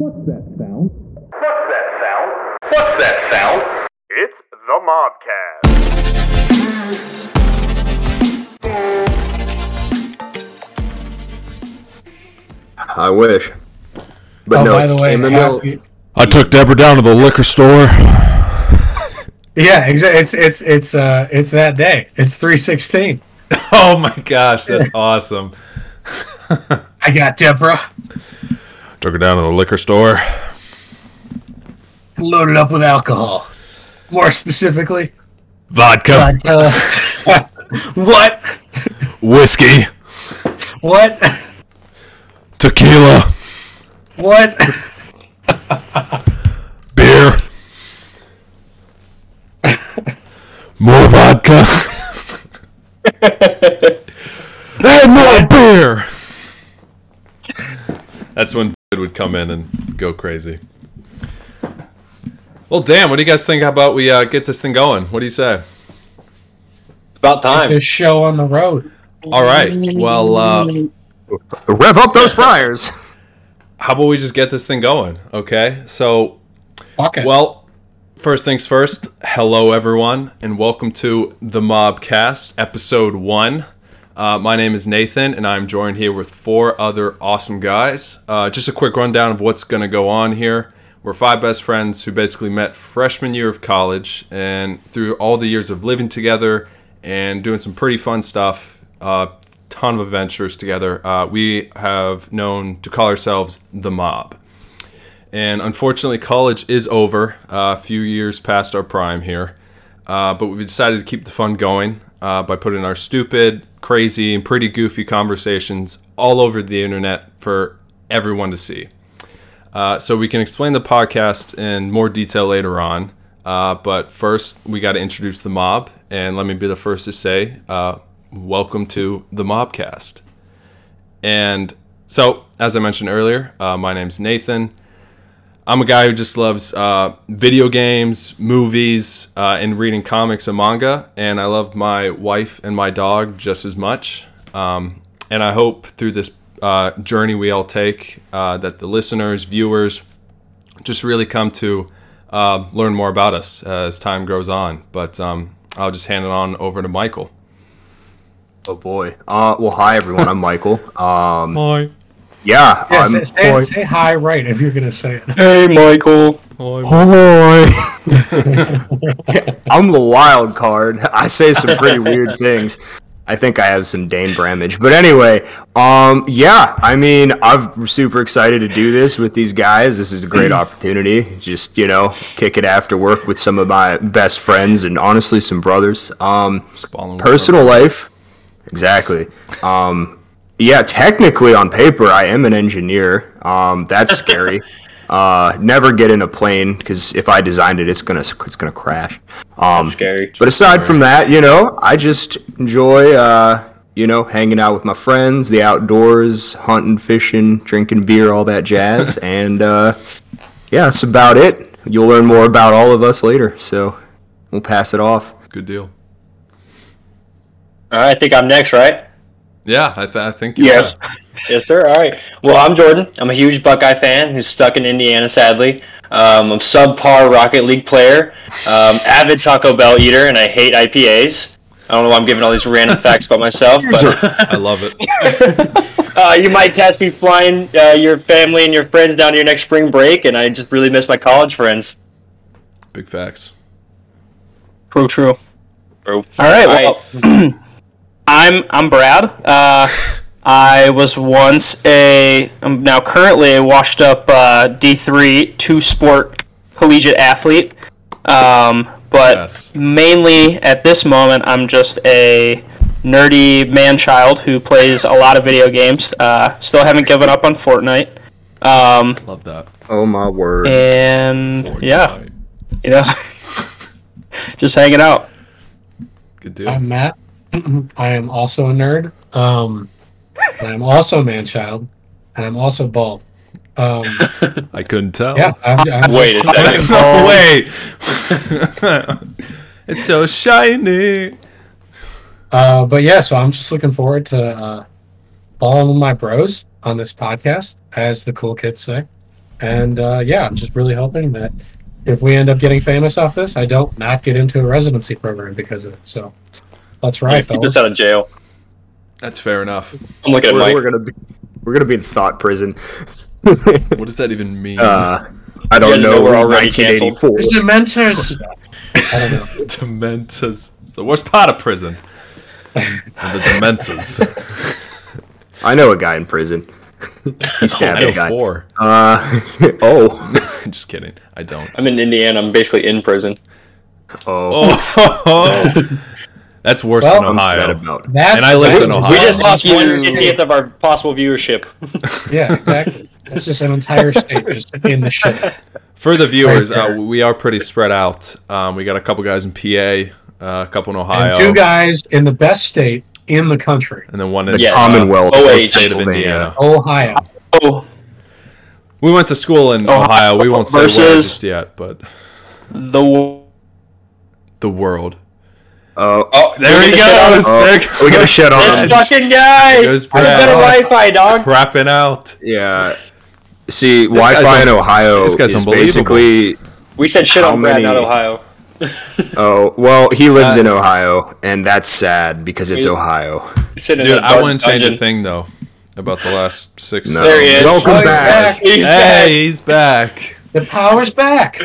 What's that sound? What's that sound? What's that sound? It's the Mobcast. I wish. But oh, no, by it's the way, chamomile. happy- I took Deborah down to the liquor store. yeah, exactly. It's it's it's uh it's that day. It's three sixteen. Oh my gosh, that's awesome. I got Deborah Took her down to the liquor store. loaded up with alcohol. More specifically, Vodka, uh, what? whiskey, What? tequila, What? beer, more vodka, and more beer. That's when it would come in and go crazy. Well, damn. What do you guys think? How about we uh, get this thing going? What do you say? About time. This show on the road. All right. Well, uh, Rev up those fryers. how about we just get this thing going? Okay. So, Fuck it. well, first things first. Hello, everyone, and welcome to the Mobcast, episode one. Uh, my name is Nathan, and I'm joined here with four other awesome guys. Uh, just a quick rundown of what's going to go on here. We're five best friends who basically met freshman year of college, and through all the years of living together and doing some pretty fun stuff, uh, ton of adventures together, uh, we have known to call ourselves the Mob. And unfortunately, college is over, uh, a few years past our prime here. Uh, but we've decided to keep the fun going by putting our stupid, crazy, and pretty goofy conversations all over the internet for everyone to see. Uh, so we can explain the podcast in more detail later on. Uh, but first, we got to introduce the mob. And let me be the first to say, uh, welcome to the Mobcast. And so, as I mentioned earlier, uh, my name's Nathan. I'm a guy who just loves uh, video games, movies, uh, and reading comics and manga. And I love my wife and my dog just as much. Um, and I hope through this uh, journey we all take uh, that the listeners, viewers, just really come to uh, learn more about us as time goes on. But um, I'll just hand it on over to Michael. Oh boy. Uh, well, hi everyone. I'm Michael. Um, Hi. Yeah. Yeah, I'm, say, say, say hi right if you're gonna say it. hey, Michael. Hi. I'm the wild card. I say some pretty weird things. I think I have some Dane Bramage. But anyway, um, yeah, I mean, I'm super excited to do this with these guys. This is a great opportunity. Just, you know, kick it after work with some of my best friends and honestly some brothers. Um, personal life exactly um yeah technically on paper i am an engineer. Um that's scary. Uh never get in a plane because if i designed it it's gonna it's gonna crash. Um Scary. but aside from that you know i just enjoy uh you know hanging out with my friends the outdoors hunting fishing drinking beer all that jazz. And uh yeah that's about it. You'll learn more about all of us later so we'll pass it off. Good deal. All right, I think I'm next, right? Yeah, I, th- I think you Yes. Yes, sir. All right. Well, I'm Jordan. I'm a huge Buckeye fan who's stuck in Indiana, sadly. Um, I'm subpar Rocket League player, um, avid Taco Bell eater, and I hate IPAs. I don't know why I'm giving all these random facts about myself, but I love it. uh, you might catch me flying uh, your family and your friends down to your next spring break, and I just really miss my college friends. Big facts. True, true. Bro. All right. Well, I'm I'm Brad. Uh, I was once a I'm now currently a washed up uh, D3 two sport collegiate athlete. Um, but Yes. mainly at this moment, I'm just a nerdy man child who plays a lot of video games. Uh, still haven't given up on Fortnite. Um, Love that. oh my word and yeah, you know, just hanging out. Good deal. I'm Matt. I am also a nerd. Um, and I'm also a man child, and I'm also bald. Um, I couldn't tell. yeah. I'm, I'm Wait a just- second. Wait. it's so shiny. Uh, but yeah, so I'm just looking forward to uh, balling with my bros on this podcast, as the cool kids say. And uh, yeah, I'm just really hoping that if we end up getting famous off this, I don't not get into a residency program because of it. So let's ride, Keep fellas. us out of jail. That's fair enough. I'm looking at We're, Mike. we're gonna be we're gonna be in thought prison. What does that even mean? uh, I don't guys know. know we're we're already 1984. There's Dementors. I don't know. Dementas. It's the worst part of prison. And the Dementors. I know a guy in prison. he stabbed I a know guy. four. Uh, oh, Just kidding. I don't. I'm in Indiana. I'm basically in prison. oh, Oh, that's worse Well, than Ohio. about. That's And I lived in Ohio. We just lost one of our possible viewership. Yeah, exactly. That's just an entire state just in the shit. For the viewers, Right uh, we are pretty spread out. Um, we got a couple guys in PA, uh, a couple in Ohio, And two guys in the best state in the country, and then one in The Yeah. Commonwealth Oh, state of Indiana. Ohio. Oh, We went to school in Ohio Ohio. We won't say where just yet, but the the world. Oh, Oh, There he we get goes. oh, There we got a goes. shit on This him. fucking guy. There goes I've got a Wi-Fi, dog. Crapping out. Yeah. See, guy's Wi-Fi in Ohio this guy's is basically. We said shit How on Brad, many- not Ohio. Oh well, he lives Uh, in Ohio, and that's sad because it's He- Ohio. He's Dude, in a I dark wouldn't change a thing though about the last six. No. There he is. Welcome Oh, he's back. He's Hey, back. he's back. The power's back.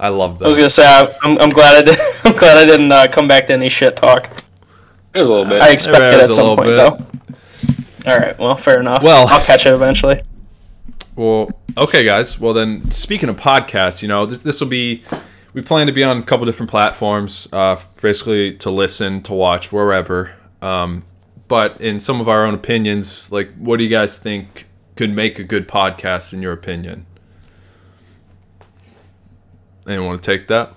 I love that. I was gonna say I- I'm, I'm glad I did, I'm glad I didn't uh, come back to any shit talk. There's a little bit. I expect There it is at some point bit. though. All right, well, fair enough. Well- I'll catch it eventually. Well, okay, guys. Well, then, speaking of podcasts, you know, this this will be. We plan to be on a couple different platforms, uh, basically to listen, to watch, wherever. Um, but in some of our own opinions, like, what do you guys think could make a good podcast, in your opinion? Anyone want to take that?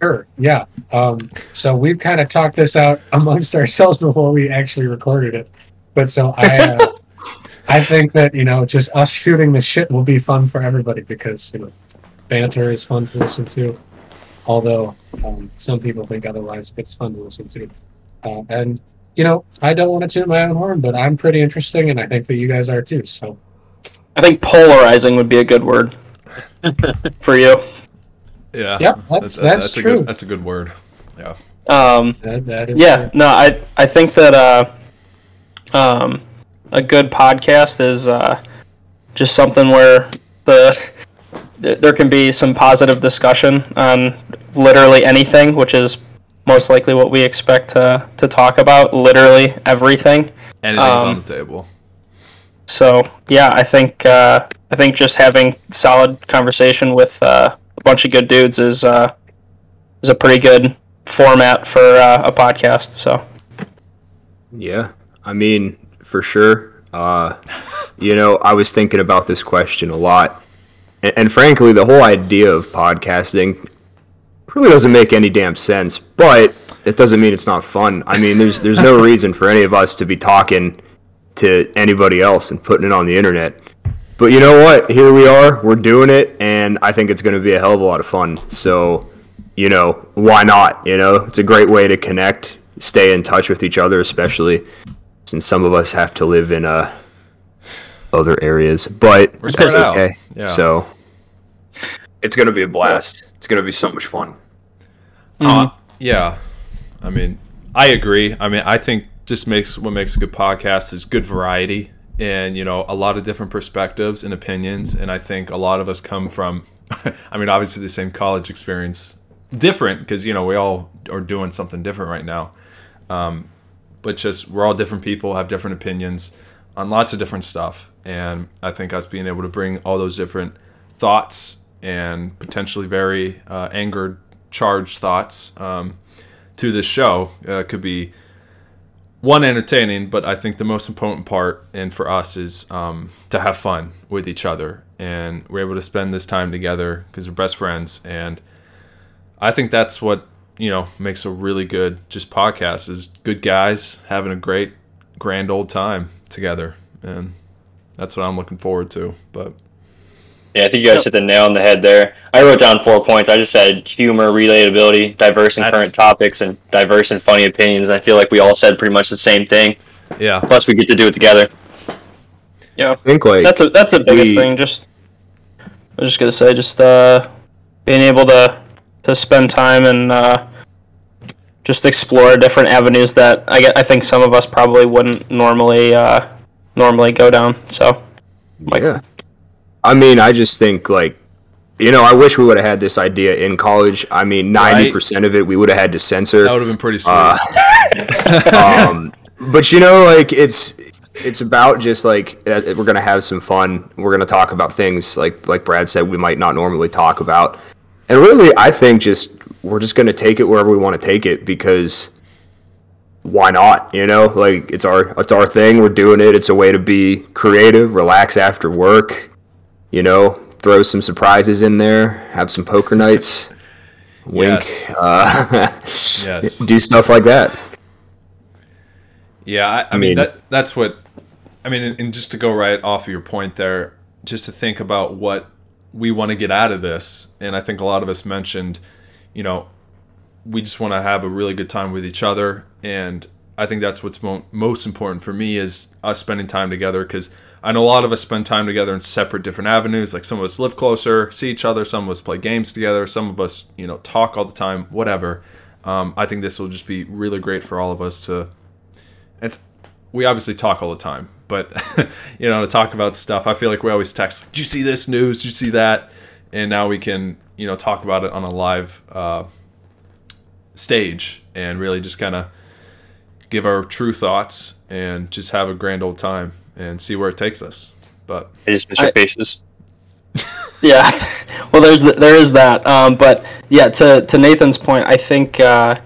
Sure. Yeah. Um, so we've kind of talked this out amongst ourselves before we actually recorded it. But so I, uh, I think that you know, just us shooting the shit will be fun for everybody because you know, banter is fun to listen to. Although um, some people think otherwise, it's fun to listen to. Uh, and you know, I don't want to toot my own horn, but I'm pretty interesting, and I think that you guys are too. So I think polarizing would be a good word for you. Yeah. Yep, that's- that's a true. good. That's a good word. Yeah. Um, that, that is yeah, no, I I think that uh, um, a good podcast is uh, just something where the there can be some positive discussion on literally anything, which is most likely what we expect to to talk about. Literally everything. Anything's Um, on the table. So yeah, I think uh, I think just having solid conversation with uh, a bunch of good dudes is uh, is a pretty good format for uh, a podcast. So Yeah, I mean, for sure. Uh, you know, I was thinking about this question a lot, and, and frankly, the whole idea of podcasting really doesn't make any damn sense. But it doesn't mean it's not fun. I mean, there's there's no reason for any of us to be talking to anybody else and putting it on the internet. But you know what? Here we are. We're doing it, and I think it's going to be a hell of a lot of fun. So, you know, why not? You know, it's a great way to connect, stay in touch with each other, especially since some of us have to live in uh, other areas. But We're that's spread out. okay. Yeah. So, it's going to be a blast. It's going to be so much fun. Uh, yeah, I mean, I agree. I mean, I think just makes what makes a good podcast is good variety and you know a lot of different perspectives and opinions. And I think a lot of us come from, I mean, obviously the same college experience, different because you know we all are doing something different right now. Um, but just we're all different people, have different opinions on lots of different stuff, and I think us being able to bring all those different thoughts and potentially very uh, angered, charged thoughts um, to this show uh, could be one entertaining, but I think the most important part, and for us, is um, to have fun with each other, and we're able to spend this time together because we're best friends, and I think that's what you know makes a really good just podcast is good guys having a great grand old time together, and that's what I'm looking forward to. But Yeah, I think you guys hit the nail on the head there. I wrote down four points. I just said humor, relatability, diverse and That's- current topics, and diverse and funny opinions. I feel like we all said pretty much the same thing. yeah, Plus, we get to do it together. yeah, I think like that's a that's a biggest We- thing. Just I was just gonna say, just uh, being able to to spend time and uh, just explore different avenues that I get. I think some of us probably wouldn't normally uh, normally go down. So, like, Yeah. I mean, I just think like, you know, I wish we would have had this idea in college. I mean, ninety percent of it we would have had to censor. That would have been pretty sweet. Uh, um, but you know, like it's it's about just like uh, we're gonna have some fun. We're gonna talk about things like like Brad said we might not normally talk about, and really, I think just we're just gonna take it wherever we want to take it because why not? You know, like it's our it's our thing. We're doing it. It's a way to be creative, relax after work. You know, throw some surprises in there, have some poker nights. Wink. Yes. Uh, yes. do stuff like that. Yeah, I, I, mean, mean- that that's what I mean, and, and just to go right off of your point there, just to think about what we want to get out of this, and I think a lot of us mentioned, you know, we just want to have a really good time with each other, and I think that's what's mo- most important for me is us spending time together because I know a lot of us spend time together in separate different avenues. Like some of us live closer, see each other, some of us play games together, some of us, you know, talk all the time, whatever. Um, I think this will just be really great for all of us to it's we obviously talk all the time, but you know, to talk about stuff, I feel like we always text, "Did you see this news? Did you see that?" And now we can, you know, talk about it on a live uh, stage and really just kind of give our true thoughts and just have a grand old time and see where it takes us. But I just miss your I- faces. Yeah, well, there's th- there is that. Um, but yeah, to to Nathan's point, I think uh,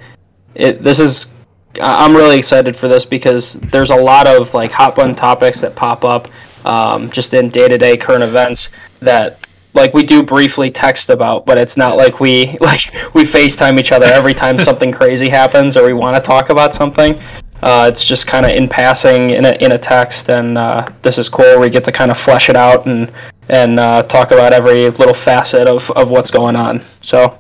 it this is. I- I'm really excited for this because there's a lot of like hot button topics that pop up um, just in day to day current events that like we do briefly text about, but it's not like we like we FaceTime each other every time something crazy happens or we want to talk about something. Uh, it's just kind of in passing in a, in a text, and uh, this is cool. We get to kind of flesh it out and and uh, talk about every little facet of, of what's going on. So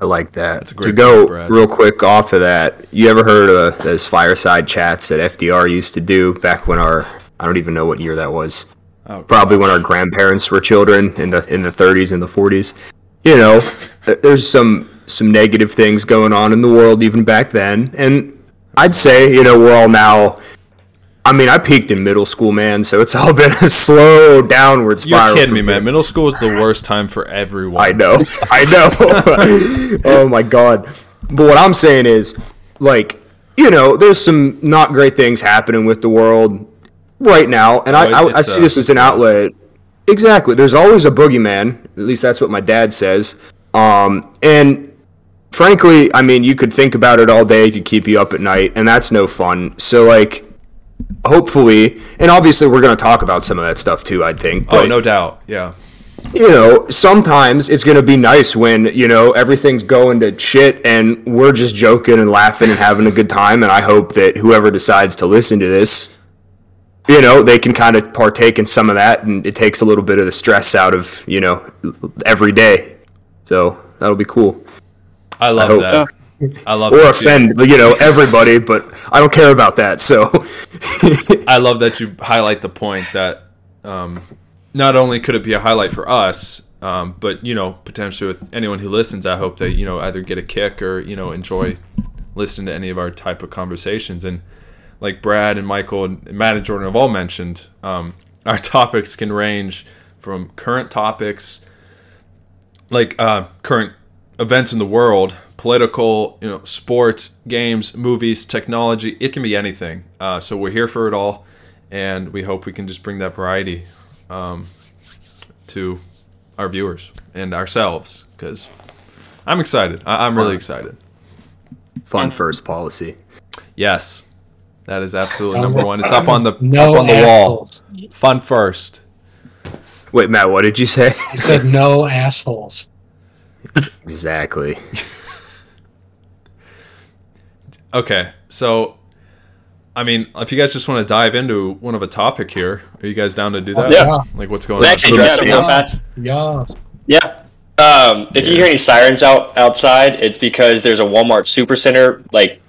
I like that. That's a to great go point, real quick off of that, you ever heard of those fireside chats that FDR used to do back when our I don't even know what year that was. Oh, Probably when our grandparents were children in the in the 30s and the 40s. You know, there's some some negative things going on in the world even back then, and I'd say you know we're all now. I mean, I peaked in middle school, man, so it's all been a slow downward you're kidding me, man. Middle school is the worst time for everyone. I know. I know. oh my god. But what I'm saying is, like, you know, there's some not great things happening with the world right now, and I, Oh, I, I see uh, this as an outlet. Exactly. There's always a boogeyman. At least that's what my dad says. Um, and frankly, I mean, you could think about it all day. It could keep you up at night, and that's no fun. So, like, hopefully, and obviously, we're going to talk about some of that stuff too. I think. Oh, no doubt. Yeah. you know, sometimes it's going to be nice when, you know, everything's going to shit and we're just joking and laughing and having a good time. And I hope that whoever decides to listen to this, you know, they can kind of partake in some of that and it takes a little bit of the stress out of, you know, every day. So that'll be cool. I love hope- that. I love Or that you- offend, you know, everybody, but I don't care about that. So, I love that you highlight the point that um, not only could it be a highlight for us, um, but you know potentially with anyone who listens, I hope they you know either get a kick or you know enjoy listening to any of our type of conversations. And like Brad and Michael and Matt and Jordan have all mentioned, um, our topics can range from current topics, like uh, current events in the world, political, you know, sports, games, movies, technology. It can be anything. Uh, so we're here for it all, and we hope we can just bring that variety um, to our viewers and ourselves. Because I'm excited. I- I'm really excited. fun first policy. Yes, that is absolutely Um, number one. It's up on the No up on the wall. Fun first. Wait, Matt, what did you say? I said no assholes. exactly. Okay, so I mean, if you guys just want to dive into one of a topic here, are you guys down to do that? Yeah. Like what's going Well, on? actually, Yeah. yeah, real fast. Yeah. Yeah. Um, if you hear any sirens out outside, it's because there's a Walmart supercenter like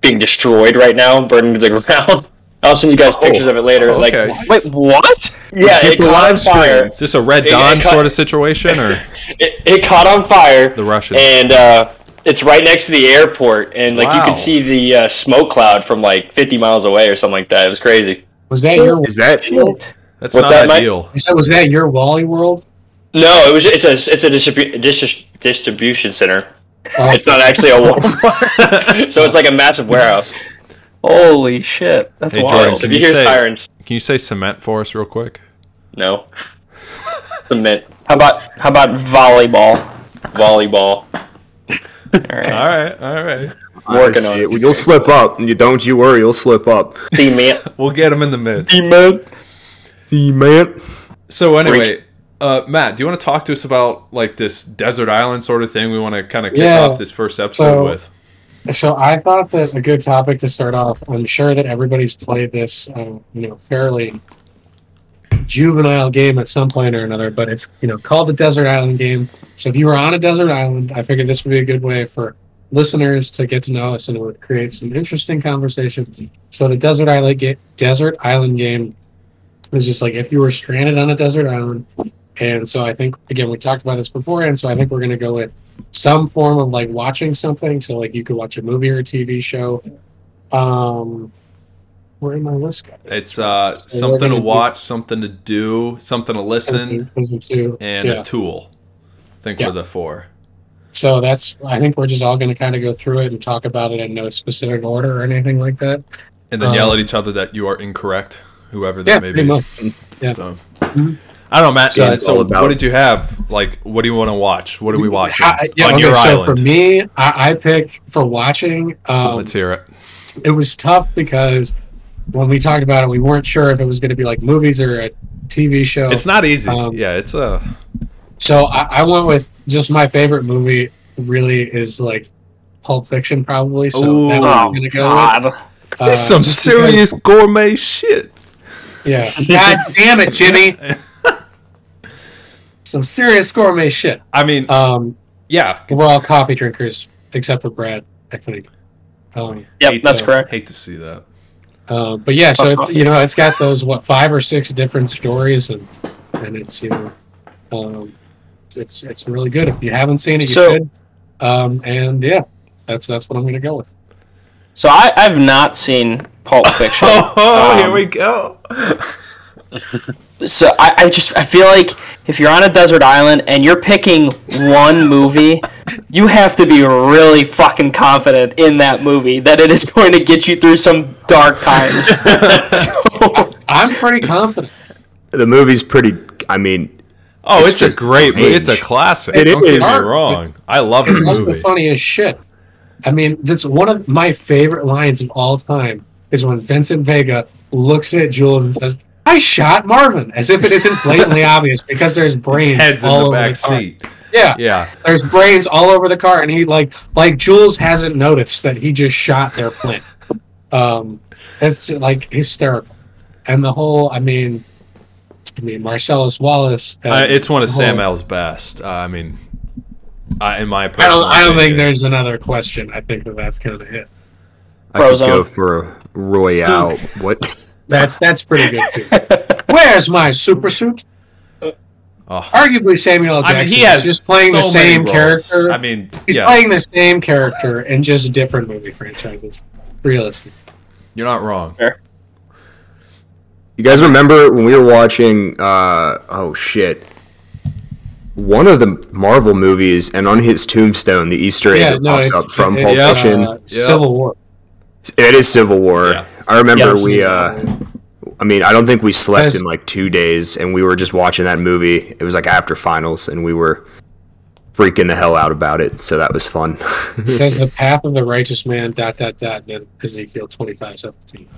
being destroyed right now, burned to the ground. I'll send you guys pictures of it later. Oh, okay. Like, Wait, what? yeah, Get it the caught on live stream. fire. Is this a Red It- it Dawn sort of situation, or It, it caught on fire. the Russians? and uh, it's right next to the airport, and like you can see the uh, smoke cloud from like 50 miles away or something like that. It was crazy. Was that your? Is that Shit. That's what's not that, ideal. You said was that your Wally World? No, it was. It's a it's a distribu- dis- distribution center. Oh, It's not actually a Walmart, so it's like a massive warehouse. Holy shit. That's Hey, wild. Jordan, So Can if you you hear say- sirens, Can you say cement for us real quick? no. Cement How about how about volleyball? volleyball. All right. All right, all right. Working on it. it. You'll slip up. You don't you worry. You'll slip up. Cement. We'll get him in the midst. See, man. So anyway, uh, Matt, do you want to talk to us about like this desert island sort of thing? We want to kind of kick Yeah. off this first episode So- with. So I thought that a good topic to start off. I'm sure that everybody's played this, uh, you know, fairly juvenile game at some point or another. But it's you know called the Desert Island game. So if you were on a desert island, I figured this would be a good way for listeners to get to know us, and it would create some interesting conversation. So the Desert Island ga- Desert Island game is just like if you were stranded on a desert island. And so I think again we talked about this before, and so I think we're going to go with some form of like watching something. So like you could watch a movie or a TV show. Um, where in my list? go? It's uh, we're something to gonna do- watch, something to do, something to listen, are two. and yeah. a tool. I think Yeah. were the four. So that's I think we're just all going to kind of go through it and talk about it in no specific order or anything like that. And then Um, yell at each other that you are incorrect, whoever that Yeah, may be. much. yeah. So I don't know, Matt. So so about- what did you have? Like, what do you want to watch? What are we watching I- yeah, on okay, your so island? for me, I, I picked for watching. Um, Let's hear it. it was tough because when we talked about it, we weren't sure if it was going to be like movies or a TV show. It's not easy. um, yeah, it's uh, So I, I went with just my favorite movie. Really is like Pulp Fiction, probably. So Ooh. that's what I'm Oh gonna go God. with. Uh, it's some just serious gourmet shit. yeah. God damn it, Jimmy. Some serious gourmet shit. I mean, Um, yeah. we're all coffee drinkers except for Brad, I think. Um, Yep, that's to- correct. Hate to see that. uh, but yeah, so it's you know it's got those what five or six different stories and and it's you know um, it's it's really good. If you haven't seen it, you So- should. Um, and yeah, that's that's what I'm gonna go with. So I, I've not seen Pulp Fiction. Oh, Um, here we go. So I, I just I feel like if you're on a desert island and you're picking one movie, you have to be really fucking confident in that movie that it is going to get you through some dark times. so, I'm pretty confident. The movie's pretty. I mean, Oh, It's it's, a just great movie. It's a classic. It Don't get me wrong. I love it. It's also movie. funny as shit. I mean, this one of my favorite lines of all time is when Vincent Vega looks at Jules and says, "I shot Marvin," as if it isn't blatantly obvious because there's brains Heads in all the over back the seat. Yeah, Yeah. there's brains all over the car, and he like like Jules hasn't noticed that he just shot their plane. Um, it's like hysterical, and the whole. I mean, I mean Marcellus Wallace. Uh, and it's one of the Sam L's best. Uh, I mean, uh, in my I don't. I don't think there's another question. I think that that's kind of it. I could Frozone. go for a Royale. what? That's that's pretty good too. Where's my super suit? Oh. Arguably, Samuel L. I Jackson mean, he has is just playing the so many same character. I mean, He's yeah, playing the same character in just different movie franchises. Realistic. you're not wrong. You guys remember when we were watching? Uh, oh shit! One of the Marvel movies, and on his tombstone, the Easter egg that pops up from it's, Pulp Yeah. Fiction. uh, Yeah. Civil War. It is Civil War. Yeah. I remember Yes. we. Uh, I mean, I don't think we slept Guys- in like two days, and we were just watching that movie. It was like after finals, and we were freaking the hell out about it. So that was fun. Says the path of the righteous man. Dot dot dot. Then Ezekiel twenty five seventeen.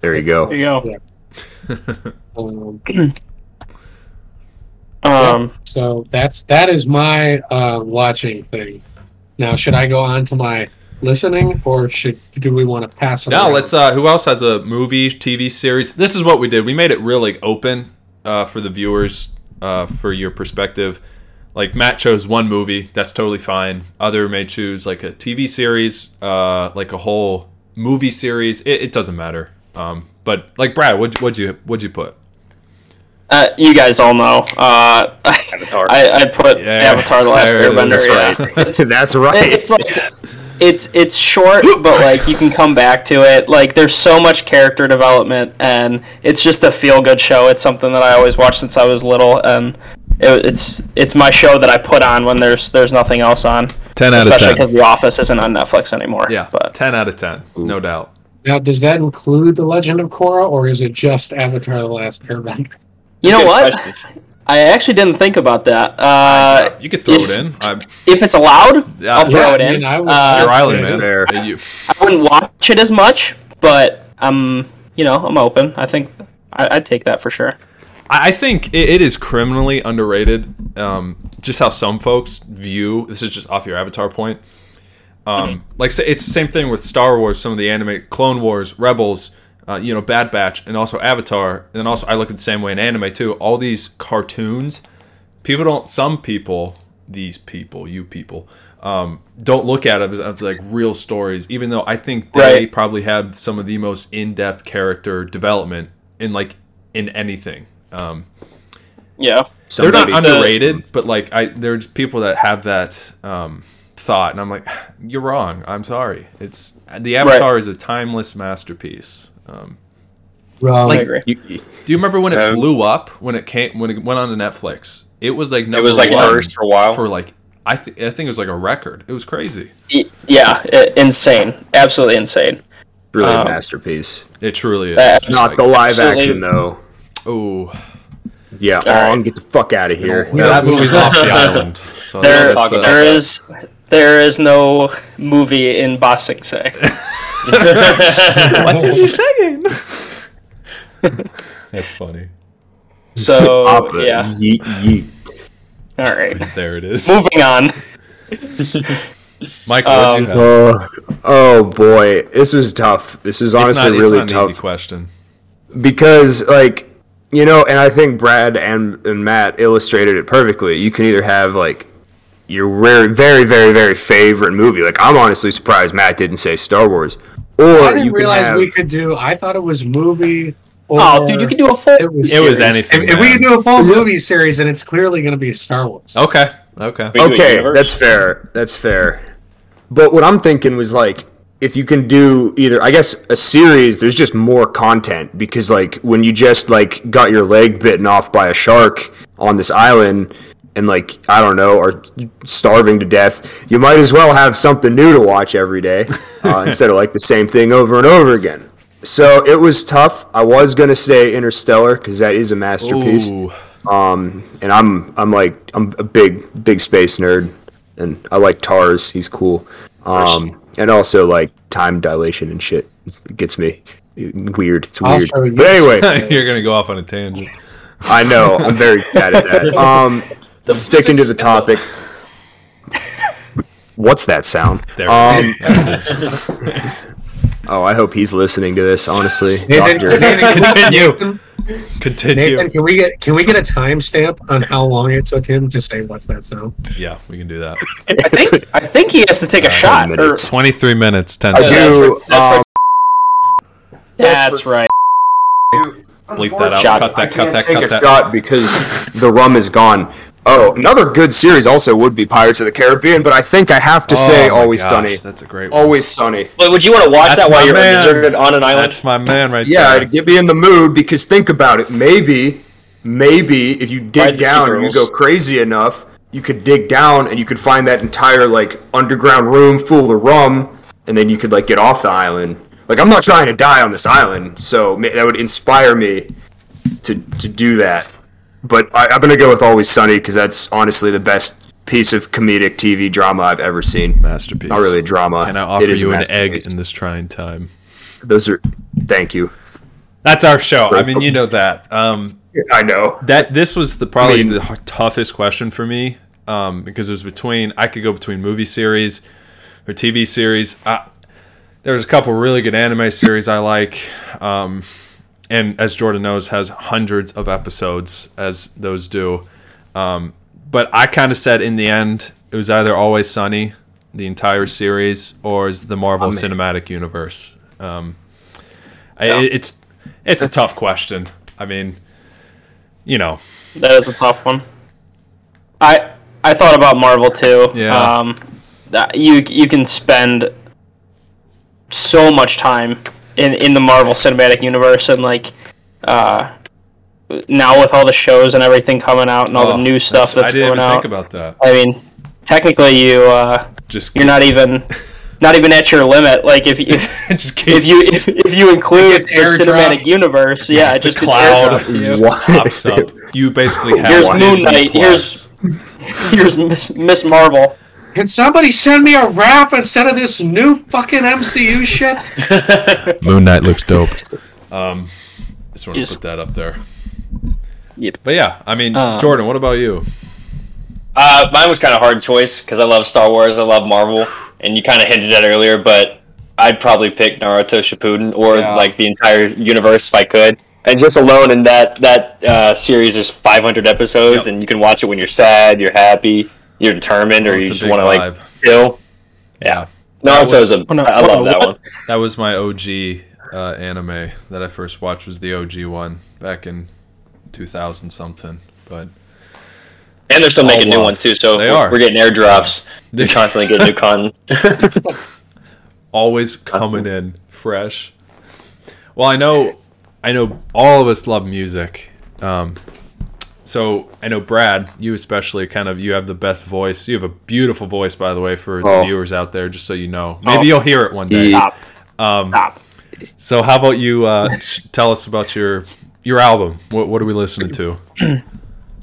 there you there go. There you go. Um, Um, so that's that is my uh, watching thing. Now, should I go on to my listening, or should do we want to pass? it Now around? let's. Uh, who else has a movie, TV series? This is what we did. We made it really open uh, for the viewers, uh, for your perspective. Like Matt chose one movie, that's totally fine. Other may choose like a TV series, uh, like a whole movie series. It, it doesn't matter. Um, but like Brad, what would you what'd you put? Uh, you guys all know. Uh, Avatar. I, I put Yeah, Avatar: The Last there it Airbender. is. Yeah. That's right. it's like it's it's short, but like you can come back to it. Like there's so much character development, and it's just a feel good show. It's something that I always watched since I was little, and it, it's it's my show that I put on when there's there's nothing else on. 10 out of especially because The Office isn't on Netflix anymore. Yeah, but ten out of ten, no doubt. Now, does that include The Legend of Korra, or is it just Avatar: The Last Airbender? you know what? Question. I actually didn't think about that. Uh, You could throw if- it in. I'm, if it's allowed, Yeah. I'll throw Yeah, it I in. mean, I would- Uh, your island, that's man. fair. Yeah, you- I wouldn't watch it as much, but I'm, you know, I'm open. I think I, I'd take that for sure. I I think it, it is criminally underrated. Um, just how some folks view this is just off your Avatar point. Um, like it's the same thing with Star Wars, some of the anime, Clone Wars, Rebels, uh, you know, Bad Batch, and also Avatar, and also I look at the same way in anime too. All these cartoons, people don't. Some people, these people, you people, um, don't look at it as, as like real stories. Even though I think they Right. probably have some of the most in-depth character development in like in anything. Um, Yeah. they're not underrated, but like I, there's people that have that um, thought, and I'm like, you're wrong. I'm sorry. It's the Avatar is a timeless masterpiece. Um, Well, I agree. You- you- do you remember when it Um, blew up when it came when it went on to Netflix? It was like number was, like, one first for a while. for like I th- I think it was like a record. It was crazy. Yeah, i- insane. Absolutely insane. really a Um, masterpiece. It truly is. Uh, Not the live absolutely- action though. Oh, Yeah, right. on, get the fuck out of here. No, that movie's off the island. So There, that's, uh, there is, there is no movie in Ba Sing Se. what are you saying? That's funny. So Appa, yeah. yeet, yeet. All right. There it is. Moving on. Michael, what you Um, have? Oh, oh boy, this was tough. This was It's honestly not, it's really not an tough easy question. because, like, you know, and I think Brad and, and Matt illustrated it perfectly. You can either have like your very, very, very, very favorite movie. Like, I'm honestly surprised Matt didn't say Star Wars. Or I didn't can realize have, we could do. I thought it was movie. Oh, or Oh, dude, you can do a full. It was, It was anything, If, if we man. can do a full movie series, then it's clearly going to be Star Wars. Okay. Okay. We do a Okay, that's fair. That's fair. But what I'm thinking was like, if you can do either, I guess a series, there's just more content because like when you just like got your leg bitten off by a shark on this island and like I don't know are starving to death, you might as well have something new to watch every day uh, instead of like the same thing over and over again. So it was tough. I was gonna say Interstellar because that is a masterpiece. Ooh. Um, and I'm I'm like I'm a big big space nerd, and I like TARS. He's cool. Um, and also like time dilation and shit. It gets me weird. It's weird. But anyway, You're gonna go off on a tangent. I know I'm very bad at that. Um, sticking to the topic. What's that sound? There, Um, there it is. oh, I hope he's listening to this. Honestly, Nathan, Continue. Nathan, Continue. Nathan, can we get can we get a timestamp on how long it took him to say "What's that sound"? Yeah, we can do that. I think. I think he has to take a shot. Or, 23 minutes, 10 I seconds. do. That's Um, that's right. Bleep that out. Shot. Cut that, cut that, take cut a that. shot because the rum is gone. Oh, another good series also would be Pirates of the Caribbean, but I think I have to oh say Oh my Always gosh, Sunny. That's a great one. Always Sunny. Wait, would you want to watch That's that while you're man. deserted on an island? That's my man right Yeah, to there. get me in the mood because think about it. Maybe, maybe if you dig the down and you go crazy enough, you could dig down and you could find that entire like underground room full of rum, and then you could like get off the island. Like I'm not trying to die on this island, so that would inspire me to to do that. But I, I'm gonna go with Always Sunny because that's honestly the best piece of comedic TV drama I've ever seen. Masterpiece. Not really a drama. And I offer It is a you an egg in this trying time? Those are. Thank you. That's our show. I mean, you know that. Um, I know. that this was the probably I mean- the h- toughest question for me um, because it was between I could go between movie series or TV series. I, there's a couple really good anime series I like, um, and as Jordan knows, has hundreds of episodes as those do. Um, but I kind of said in the end it was either Always Sunny, the entire series, or is the Marvel I'm. Cinematic Universe. Um, I, it's it's a tough question. I mean, you know, That is a tough one. I I thought about Marvel too. Yeah. Um, you you can spend so much time in in the Marvel Cinematic Universe and like uh, now with all the shows and everything coming out and all oh, the new stuff I that's didn't going even out. think about that. I mean, technically you uh, Just you're not even not even at your limit. Like if if, just keep if you if, if you include the airdropped. cinematic universe, yeah, it just the gets cloud you. Pops up. You basically have Here's Moon Knight, Plus. Here's Miss, Miss Marvel. Can somebody send me a rap instead of this new fucking MCU shit? Moon Knight looks dope. Um, just want to Yes. put that up there. Yep. But yeah, I mean, Uh, Jordan, what about you? Uh, mine was kind of hard choice because I love Star Wars, I love Marvel, and you kind of hinted at earlier, but I'd probably pick Naruto Shippuden or Yeah. like the entire universe if I could. And just alone in that that uh, series, there's 500 episodes, Yep. and you can watch it when you're sad, you're happy, you're determined, or Oh, you just want to like chill. Yeah, That Naruto's was- a. No, I love that one. that was my OG uh, anime that I first watched. Was the OG one back in 2000 something. But And they're still making new ones too, so They we're, are. we're getting airdrops. They're constantly getting new content. always coming in fresh. Well, I know, I know, all of us love music. Um, so I know Brad, you especially, kind of, you have the best voice. You have a beautiful voice, by the way, for the Oh. viewers out there. Just so you know, maybe you'll hear it one day. Yeah. Stop. Stop. So how about you uh, tell us about your your album? What what are we listening to?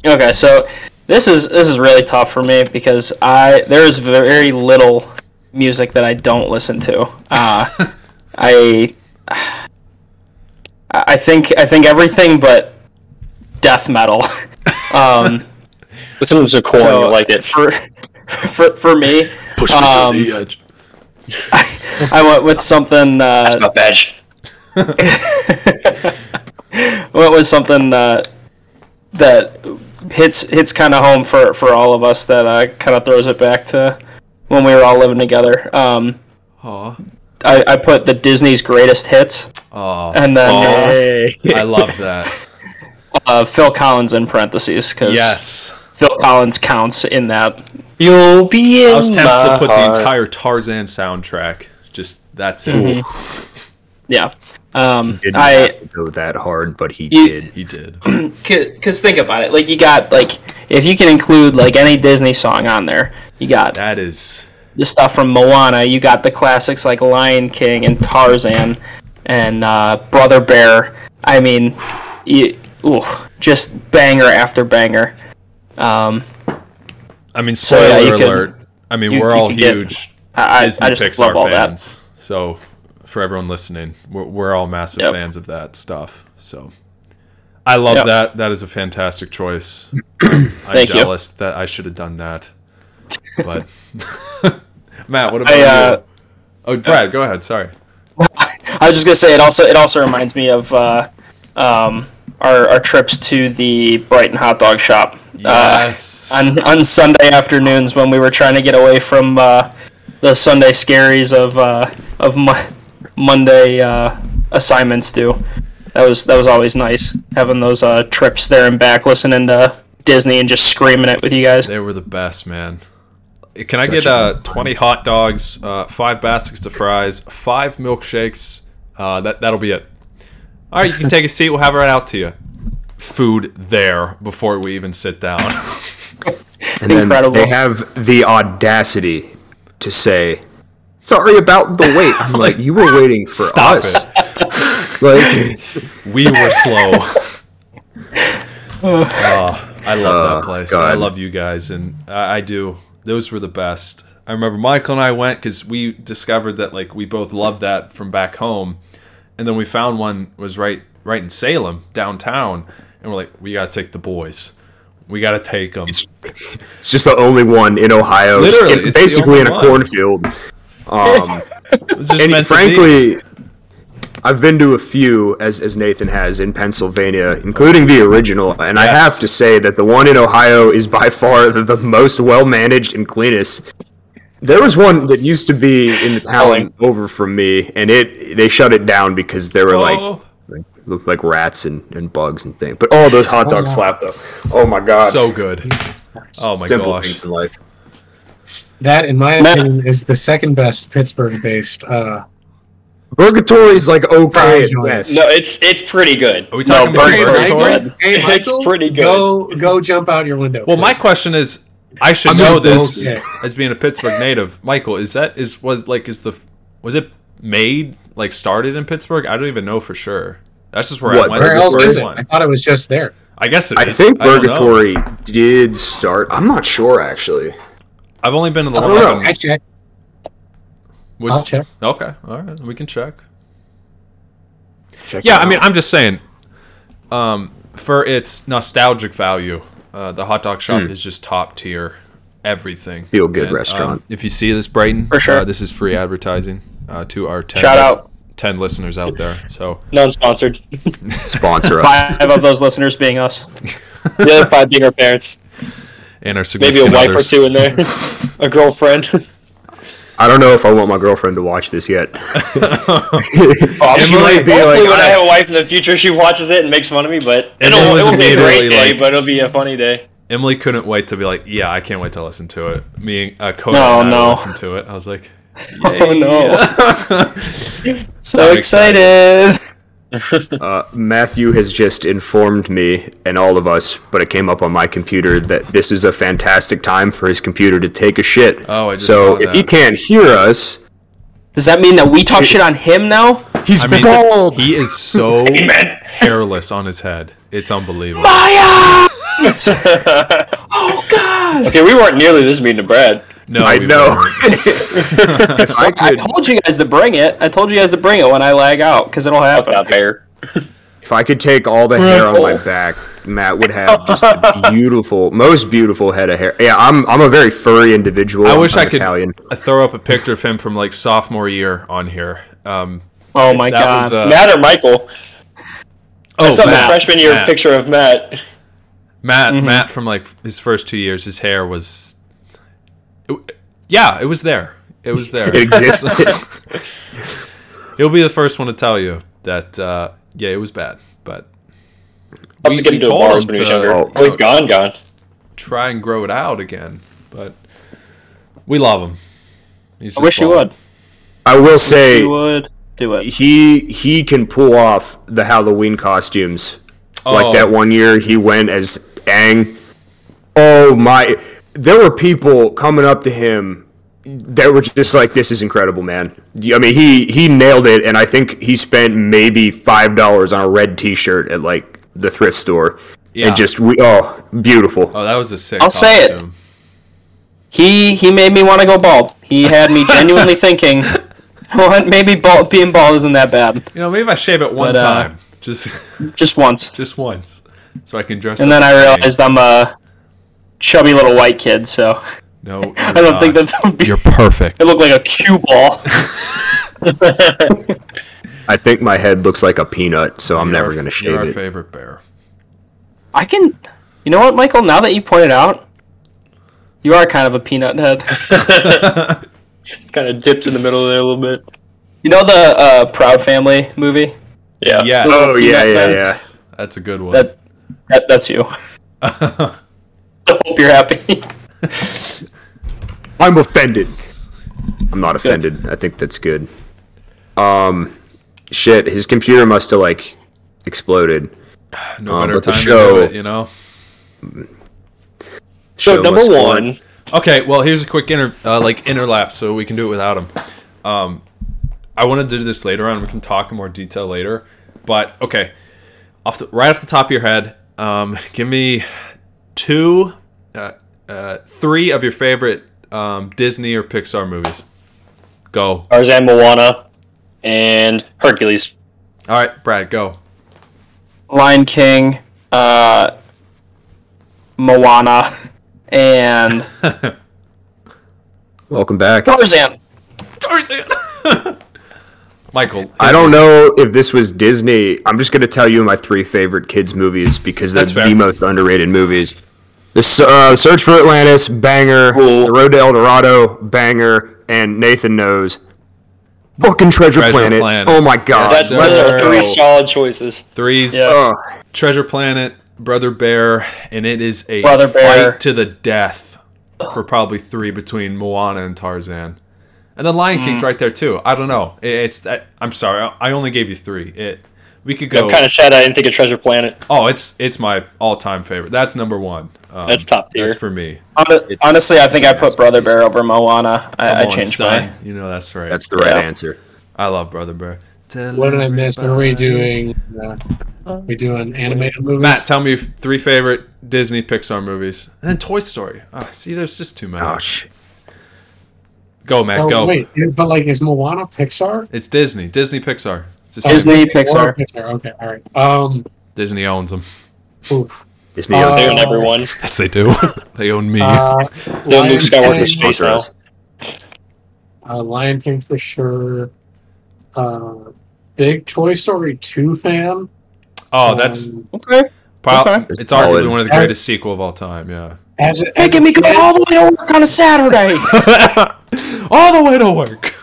Okay, so this is this is really tough for me because I there is very little music that I don't listen to. Uh, I I think I think everything but death metal. um, Listen to Korn, so you like it. for for for me. Push me to Um, the edge. I went with something. Uh, Not badge. went with something uh, that hits hits kind of home for for all of us. That uh, kind of throws it back to when we were all living together. Um, Aw. I, I put the Disney's greatest hits, Aw. and then Hey. I love that. Uh, Phil Collins in parentheses because Yes. Phil Collins counts in that. You'll be in I was tempted my to put the entire Tarzan soundtrack. Just that's it. Mm-hmm. Yeah. Um, Didn't I have to go that hard, but he You- did. He did. because think about it. Like you got like if you can include like any Disney song on there, you got That is the stuff from Moana. You got the classics like Lion King and Tarzan and uh, Brother Bear. I mean, you, ooh, just banger after banger. Um, I mean, So, spoiler yeah, you could- alert. I mean, you- we're you all could get- huge I, I, Disney I just Pixar love all that. fans. So, for everyone listening, we're, we're all massive Yep. fans of that stuff. So, I love Yep. that. That is a fantastic choice. I'm Thank you. jealous that I should have done that. But, Matt, what about I, uh, you? Oh, Brad, go ahead. Sorry. I was just gonna say it also it also reminds me of uh, um, our, our trips to the Brighton hot dog shop. Yes. Uh, on on Sunday afternoons when we were trying to get away from uh, the Sunday scaries of uh, of Mo- Monday uh, assignments due. That was that was always nice having those uh, trips there and back, listening to Disney and just screaming it with you guys. They were the best, man. Can I Such get a uh, 20 hot dogs, uh, five baskets of fries, five milkshakes? Uh, that, that'll be it. All right, you can take a seat. We'll have it right out to you. Food there before we even sit down. And then Incredible. they have the audacity to say, "Sorry about the wait." I'm like, "You were waiting for Stop us." it. Like, We were slow. oh, I love that Oh, place. I love you guys, and I, I do. Those were the best. I remember Michael and I went because we discovered that like we both loved that from back home, and then we found one was right right in Salem downtown, and we're like, we gotta take the boys. We gotta take them. it's just the only one in Ohio, Literally, in- it's basically in a one. cornfield. Um, just and to be. frankly, I've been to a few, as, as Nathan has, in Pennsylvania, including the original, and I have to say that the one in Ohio is by far the, the most well managed and cleanest. There was one that used to be in the town over from me, and it they shut it down because there were like Oh, like looked like rats and, and bugs and things. But oh, those hot dogs slap though. Oh my god, so good. Oh my simple gosh. things in life. That, in my Matt- opinion, is the second best Pittsburgh-based. Uh, Burgatory is like okay Fry at best. No, it's it's pretty good. Are we talking no, about Burger Burgatory's Hey, it's pretty good. go go jump out your window. Well, my question is, I should I'm know this okay. as being a Pittsburgh native. Michael, is that is was like is the was it made like started in Pittsburgh? I don't even know for sure. That's just where What, I went. Where else is it? one. I thought it was just there. I guess it I is. think don't know. Burgatory did start. I'm not sure actually. I've only been in the I one. don't up know. in I check. Woods- I'll check. Okay, all right, we can check. Check Yeah, it I mean. I'm just saying, um, for its nostalgic value, uh, the hot dog shop is just top tier. Everything. Feel good And, um, restaurant. if you see this, Brighton, For sure. uh, this is free advertising uh, to our 10, Shout lis- out. 10 listeners out there. So Non-sponsored. sponsor us. Five of those listeners being us. the other five being our parents. and our Maybe a wife others. or two in there. a girlfriend. I don't know if I want my girlfriend to watch this yet. Oh, She might be like, when I I- have a wife in the future, she watches it and makes fun of me. But it'll, it was it will be a great day, like- but it'll be a funny day. Emily couldn't wait to be like, yeah, I can't wait to listen to it. Me, uh, Cody, No, and I no. listen to it. I was like, Oh no! so I'm excited. Uh, Matthew has just informed me and all of us, but it came up on my computer that this is a fantastic time for his computer to take a shit. Oh, I just so saw if he can't hear us, Does that mean that we talk shit on him now? he's I mean, bald. he is so hairless on his head. It's unbelievable. Maya! oh God! Okay, we weren't nearly this mean to Brad. No, I know. weren't. I I told you guys to bring it. I told you guys to bring it when I lag out because it'll happen. Not fair. if I could take all the hair on my back, Matt would have just a beautiful, most beautiful head of hair. Yeah, I'm I'm a very furry individual. I wish I'm I could Italian. throw up a picture of him from like sophomore year on here. Um, Oh my that God! was uh, Matt or Michael? oh I saw Matt, the freshman year Matt. picture of Matt. Matt, Mm-hmm. Matt from like his first two years, his hair was, it- yeah, it was there. It was there. It existed. He'll be the first one to tell you that. Uh, yeah, it was bad, but Up to get into the bars when he. Oh. Oh, he's gone, gone. try and grow it out again. But we love him. He's I wish you bald. would. I will say You would do it. he he can pull off the Halloween costumes. Oh. Like that one year he went as Aang. Oh my! There were people coming up to him that were just like, "This is incredible, man." I mean, he he nailed it, and I think he spent maybe five dollars on a red T-shirt at like the thrift store. Yeah. And just we oh beautiful. Oh, that was a sick. I'll say it. He he made me want to go bald. He had me genuinely thinking, what? Maybe bald, being bald isn't that bad. You know, maybe if I shave it one But, uh, time, just Just once. just once, so I can dress. And up then I as Aang. realized I'm a chubby little white kid, so no, I don't think that that would be. you're perfect. It looked like a cue ball. I think my head looks like a peanut, so I'm You're never gonna You're shave our it. favorite bear. I can. You know what, Michael? Now that you pointed out, you are kind of a peanut head. Kind of dipped in the middle there a little bit. You know the uh, Proud Family movie? Yeah. Yeah. Oh yeah, yeah, Peanut yeah. That's a good one. That, that that's you. I hope you're happy. I'm offended. I'm not offended. I think that's good. Um, shit, his computer must have like exploded. no um, better but the time to do it, you know. So Show number must go one, Okay, well, here's a quick inter uh, like interlap, so we can do it without him. Um, I wanted to do this later on. We can talk in more detail later. But okay, off the, right off the top of your head, um, give me two, uh, uh, three of your favorite um, Disney or Pixar movies. Go. Tarzan, Moana, and Hercules. All right, Brad, go. Lion King, uh, Moana, and Welcome back. Tarzan. Tarzan. Michael, I don't know if this was Disney. I'm just gonna tell you my three favorite kids movies because they're That's fair. the most underrated movies. The uh, Search for Atlantis, banger. Cool. The Road to El Dorado, banger. And Nathan knows. Fucking Treasure, Treasure Planet. Planet. Oh my god. That's sir. Those are three solid choices. Threes. Yeah. Ugh. Treasure Planet, Brother Bear, and it is a Brother fight Bear. to the death for probably three between Moana and Tarzan. And then Lion Mm. King's right there too. I don't know. It- It's I, I'm sorry. I I only gave you three. It we could go. I'm kind of sad I didn't think of Treasure Planet. oh, it's it's my all-time favorite. That's number one. Um, That's top tier. That's for me. Hon- Honestly, I think I put. Brother Bear over Moana. I, I changed son. my. You know that's right. That's the right Yeah. answer. I love Brother Bear. What did I miss? What are we doing? Uh, we doing animated movies? Matt, tell me three favorite Disney Pixar movies, and then Toy Story. Ah, see, there's just too many. Oh, shit. Go, Matt. Oh, go. wait, but like, is Moana Pixar? It's Disney. Disney Pixar. It's Oh. Disney, Or Pixar. Pixar. Okay, all right. Um, Disney owns them. oof. Disney Uh, owns They it. own everyone. Yes, they do. they own me. Uh, They own Lion Luke Skywalker King, space now. Us. uh, Lion King for sure. Uh, big Toy Story two fan. oh, that's Um, Okay. prob- okay. it's arguably one of the greatest sequel of all time. Yeah. as a, Hey, as get a me kid- going all the way to work on a Saturday. all the way to work.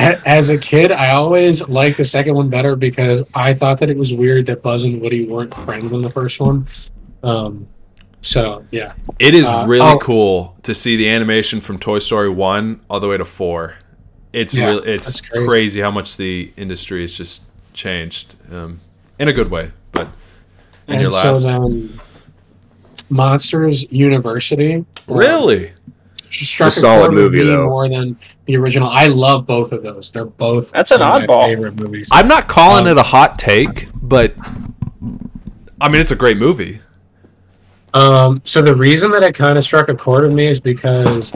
As a kid, I always liked the second one better because I thought that it was weird that Buzz and Woody weren't friends in the first one. Um, so yeah, It is Uh, really oh. cool to see the animation from Toy Story one all the way to four. It's Yeah, really it's crazy. crazy. how much the industry has just changed um, in a good way. But in and your so last, then Monsters University um, really, struck a solid movie, though. more than the original. I love both of those. They're both That's an some of my oddball. favorite movies. I'm not calling Um, it a hot take, but I mean it's a great movie. Um, so the reason that it kind of struck a chord with me is because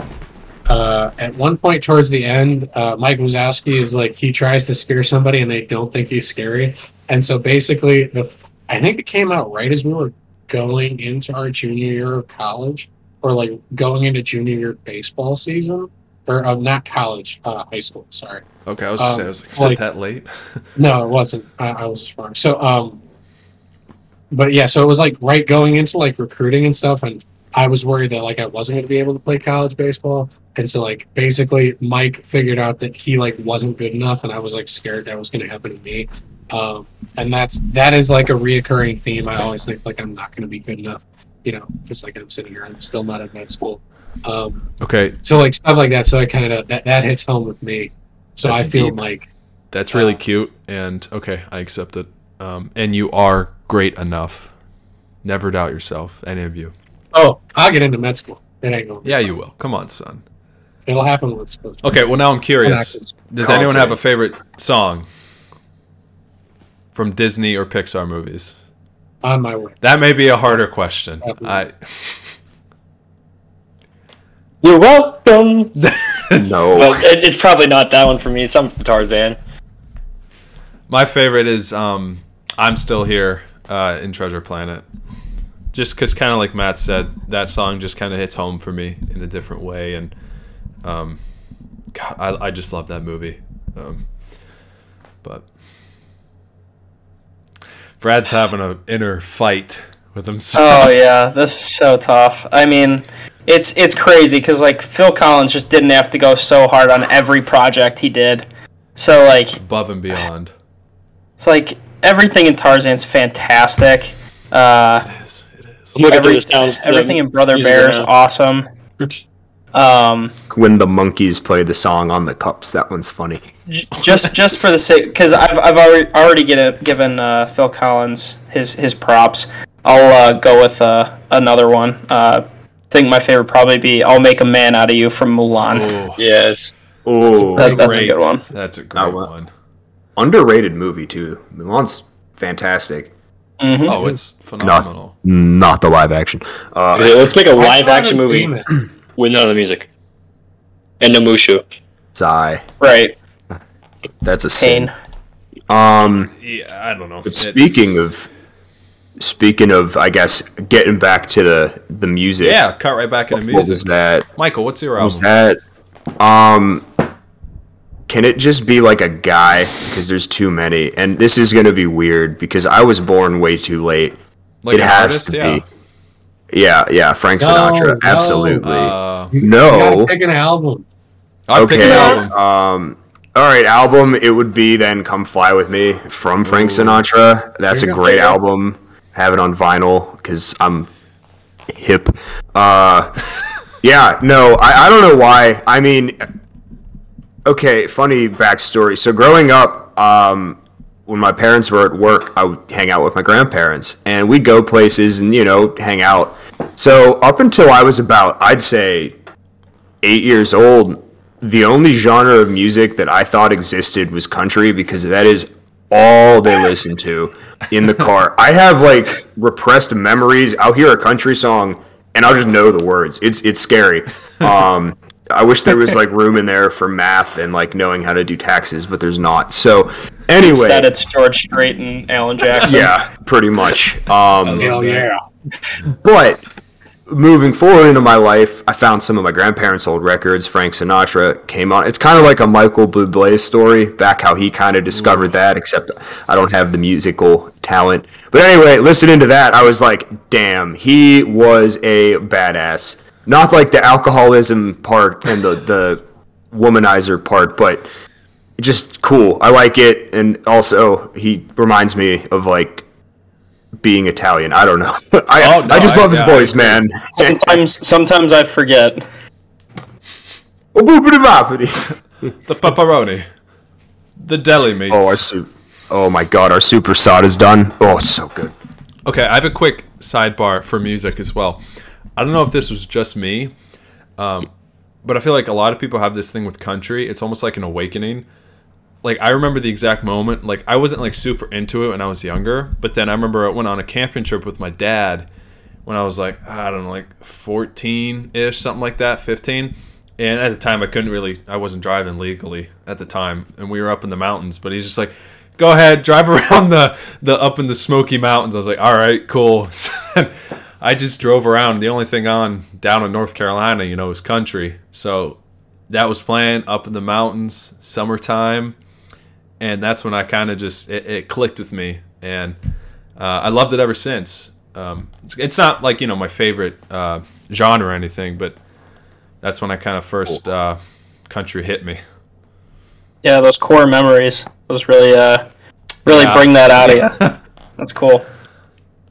uh, at one point towards the end, uh, Mike Wazowski is like he tries to scare somebody and they don't think he's scary, and so basically the f- I think it came out right as we were going into our junior year of college, or like going into junior year baseball season, or uh, not college, uh, high school. Sorry. Okay, I was Um, just saying, I was like, like- that late? No, it wasn't. I, I was wrong. So, um, but yeah, so it was like right going into like recruiting and stuff, and I was worried that like I wasn't going to be able to play college baseball, and so like basically Mike figured out that he like wasn't good enough, and I was like scared that was going to happen to me. Um, and that's that is like a reoccurring theme. I always think like I'm not going to be good enough, you know, just like I'm sitting here, I'm still not at med school. Um, Okay, so like stuff like that. So I kind of that that hits home with me. So That's I feel deep. like that's really Uh, cute, and okay, I accept it. Um, and you are great enough. Never doubt yourself, any of you. oh, I'll get into med school. It ain't going. Yeah, you will. Come on, son. It'll happen when it's supposed to. Okay, well now I'm curious. Does anyone have a favorite song from Disney or Pixar movies? On my way. That may be a harder question. I You're welcome. No. Well, it, it's probably not that one for me. It's something from Tarzan. my favorite is um, "I'm Still Here" uh, in Treasure Planet. Just because, kind of like Matt said, that song just kind of hits home for me in a different way, and um, God, I, I just love that movie. Um, but Brad's having an inner fight with himself. oh yeah, that's so tough. I mean, it's it's crazy because like Phil Collins just didn't have to go so hard on every project he did. So like above and beyond. it's like everything in Tarzan's fantastic. Uh, It is. It is. I'm every- through the sounds. everything in Brother music Bear is awesome. Um, when the monkeys play the song on the cups, that one's funny. just just for the sake, because I've, I've already already get a, given uh, Phil Collins his his props. I'll uh, go with uh, another one. Uh, I think my favorite probably be "I'll Make a Man Out of You" from Mulan. Oh, Yes. Oh, That- that's a great. good one. That's a great Oh, one. underrated movie too. Mulan's fantastic. Mhm. Oh, it's phenomenal. Not the live action. Uh, let's make a live action movie seen it. With none of the music. And no Mushu. sigh. Right, That's a Pain. sin. Um, Yeah, I don't know. but It- speaking of, speaking of, I guess getting back to the the music. yeah, cut right back into music. What was that? Michael, what's your What was that? Um, can it just be like a guy? Because there's too many, and this is gonna be weird because I was born way too late. Like it has artist? to yeah. be. Yeah, yeah, Frank Sinatra, no. absolutely. Uh, No. gotta pick an album. I'll pick okay. an album. Um. All right, album. It would be then "Come Fly with Me" from Frank Sinatra. That's a There you go. great album. Have it on vinyl because I'm hip. Uh, yeah. No, I, I don't know why. I mean, okay. Funny backstory. So growing up, um, when my parents were at work, I would hang out with my grandparents, and we'd go places and you know hang out. So up until I was about, I'd say, eight years old, the only genre of music that I thought existed was country because that is all they listen to in the car. I have like repressed memories. I'll hear a country song and I'll just know the words. It's it's scary. Um, I wish there was like room in there for math and like knowing how to do taxes, but there's not. So anyway, Instead, it's George Strait and Alan Jackson. yeah, pretty much. Um, Hell yeah. but moving forward into my life, I found some of my grandparents' old records. Frank Sinatra came on. It's kind of like a Michael Bublé story, back how he kind of discovered that, except I don't have the musical talent. But anyway, listening to that, I was like, damn, he was a badass. Not like the alcoholism part and the, the womanizer part, but just cool. I like it. And also, he reminds me of like being Italian. I don't know. I, Oh, no, I just I- love his yeah, I voice, agree. man. Sometimes, sometimes I forget. oh, The pepperoni. The deli meats. Oh, our soup. Oh my god, our super sod is done. Oh, it's so good. Okay, I have a quick sidebar for music as well. I don't know if this was just me, um, but I feel like a lot of people have this thing with country. It's almost like an awakening. Like I remember the exact moment. Like I wasn't like super into it when I was younger, but then I remember I went on a camping trip with my dad when I was like I don't know, like fourteen ish, something like that, fifteen. And at the time, I couldn't really, I wasn't driving legally at the time, and we were up in the mountains. But he's just like, "Go ahead, drive around the the up in the Smoky Mountains." I was like, "All right, cool." So I just drove around. The only thing on down in North Carolina, you know, is country. So that was playing up in the mountains, summertime, and that's when I kind of just it, it clicked with me, and uh, I loved it ever since. Um, it's, it's not like you know my favorite uh, genre or anything, but that's when I kind of first uh, country hit me. Yeah, those core memories. Those really, uh, really Yeah. bring that out of you. That's cool.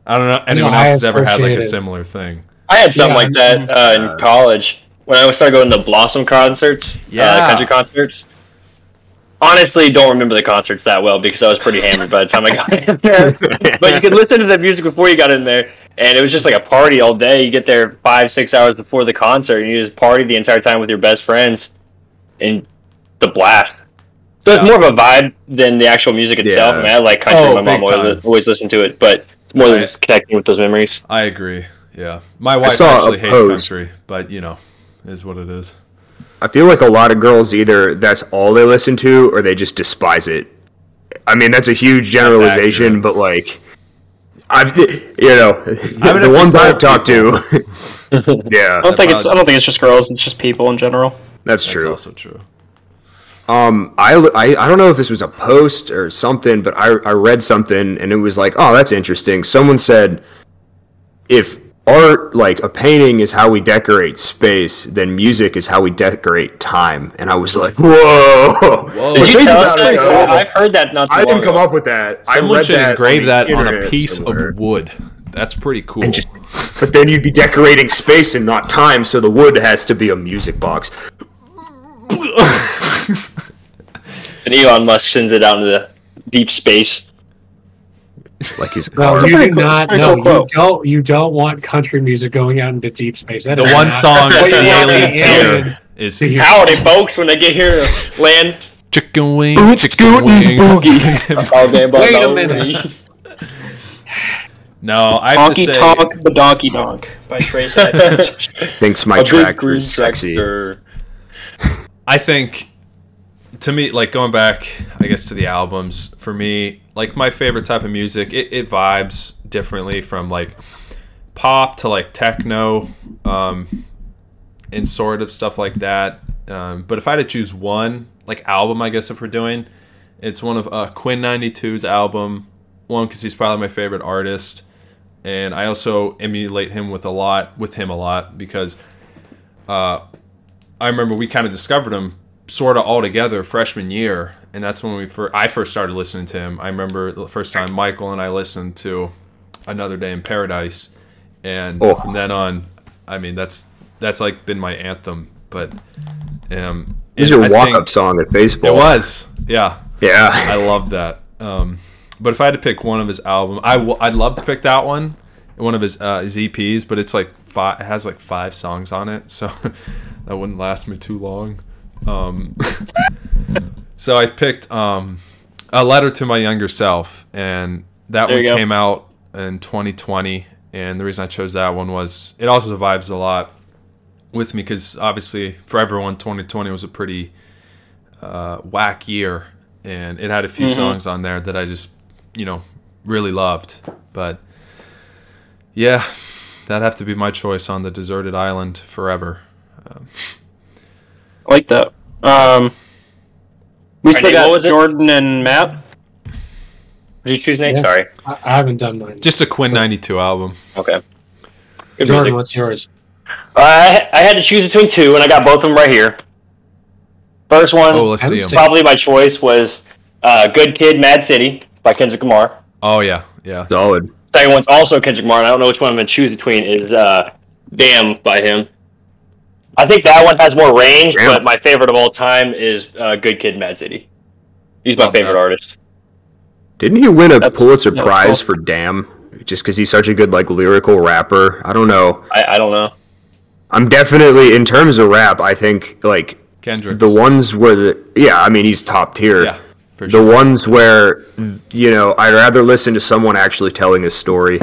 I don't know if anyone I else has ever had like a similar thing. I had something Yeah, like that uh, in college when I started going to Blossom concerts, Yeah. uh, country concerts. Honestly, don't remember the concerts that well because I was pretty hammered by the time I got in there. but you could listen to the music before you got in there, and it was just like a party all day. You get there five, six hours before the concert, and you just party the entire time with your best friends, and the blast. So it's more of a vibe than the actual music itself. Yeah. I mean, I like country. Oh, My mom always, time. always listened to it, but it's more than Right. just connecting with those memories. I agree. Yeah, my wife saw a actually hates post. country, but you know, is what it is. I feel like a lot of girls either that's all they listen to or they just despise it. I mean, that's a huge generalization, but like, I've you know mean, the ones I've all talked to. yeah, I don't think it's. I don't think it's just girls. It's just people in general. that's true. That's true. also true. Um, I, I, I don't know if this was a post or something, but I, I read something and it was like, oh, that's interesting. Someone said, if art, like a painting, is how we decorate space, then music is how we decorate time. And I was like, whoa. Whoa. Did you tell us about that? it, though. I've heard that not too I didn't come ago. up with that. I Someone read should that engrave on that on a piece somewhere. of wood. That's pretty cool. Just, but then you'd be decorating space and not time, so the wood has to be a music box. And Elon Musk sends it out into the deep space. Like his No, car. a you do not. pretty No, you don't. You don't want country music going out into deep space. That the one not song that the aliens hear is to hear. Howdy, folks, when they get here to land. chicken wing, Boot, chicken scootin', wing. boogie. all day about Wait a minute. no, I have Honky to say, Tonk, the Donkey Donk by Trace Adkins. Thinks my A track green is sexy. I think to me, like going back, I guess to the albums for me, like my favorite type of music, it, it vibes differently from like pop to like techno, um, and sort of stuff like that. Um, but if I had to choose one like album, I guess if we're doing, it's one of uh, Quinn 92's album. One because he's probably my favorite artist. and I also emulate him with a lot with him a lot because uh, I remember we kind of discovered him sort of all together freshman year, and that's when we first, I first started listening to him. I remember the first time Michael and I listened to Another Day in Paradise, and Oh. from then on, I mean that's that's like been my anthem. But um, This is your walk up song at baseball. It was, yeah. Yeah. I love that. Um, but if I had to pick one of his album, I w- I'd love to pick that one, one of his uh, his EPs. But it's like five, it has like five songs on it, so that wouldn't last me too long. Um, so I picked um, a letter to my younger self, and that There one came out in 2020. And the reason I chose that one was it also vibes a lot with me because obviously for everyone 2020 was a pretty uh, whack year and it had a few songs on there that I just you know really loved. But yeah that'd have to be my choice on the deserted island forever I like that. Um, we Alright, still Nate, got was it? Jordan and Matt. Did you choose Nate? Yeah. Sorry. I, I haven't done mine. just a Quinn 92 album Okay. Good Jordan, music. what's yours? I I had to choose between two, and I got both of them right here. First one, oh let's see haven't him seen- probably my choice was uh, "Good Kid, Mad City" by Kendrick Lamar. oh yeah yeah Solid. Second one's also Kendrick Lamar, and I don't know which one I'm gonna choose between. Is uh, "Damn" by him. I think that one has more range, Damn. but my favorite of all time is uh, "Good Kid, Mad City." He's my Love favorite that. artist. Didn't he win a That's- Pulitzer that's Prize cool. for Damn? Just because he's such a good like lyrical rapper. I don't know. I, I don't know. I'm definitely in terms of rap. I think like Kendrick the ones where the yeah. I mean he's top tier. yeah for the sure ones where you know I'd rather listen to someone actually telling a story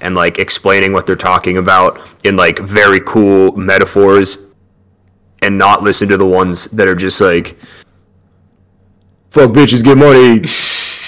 and like explaining what they're talking about in like very cool metaphors and not listen to the ones that are just like fuck bitches get money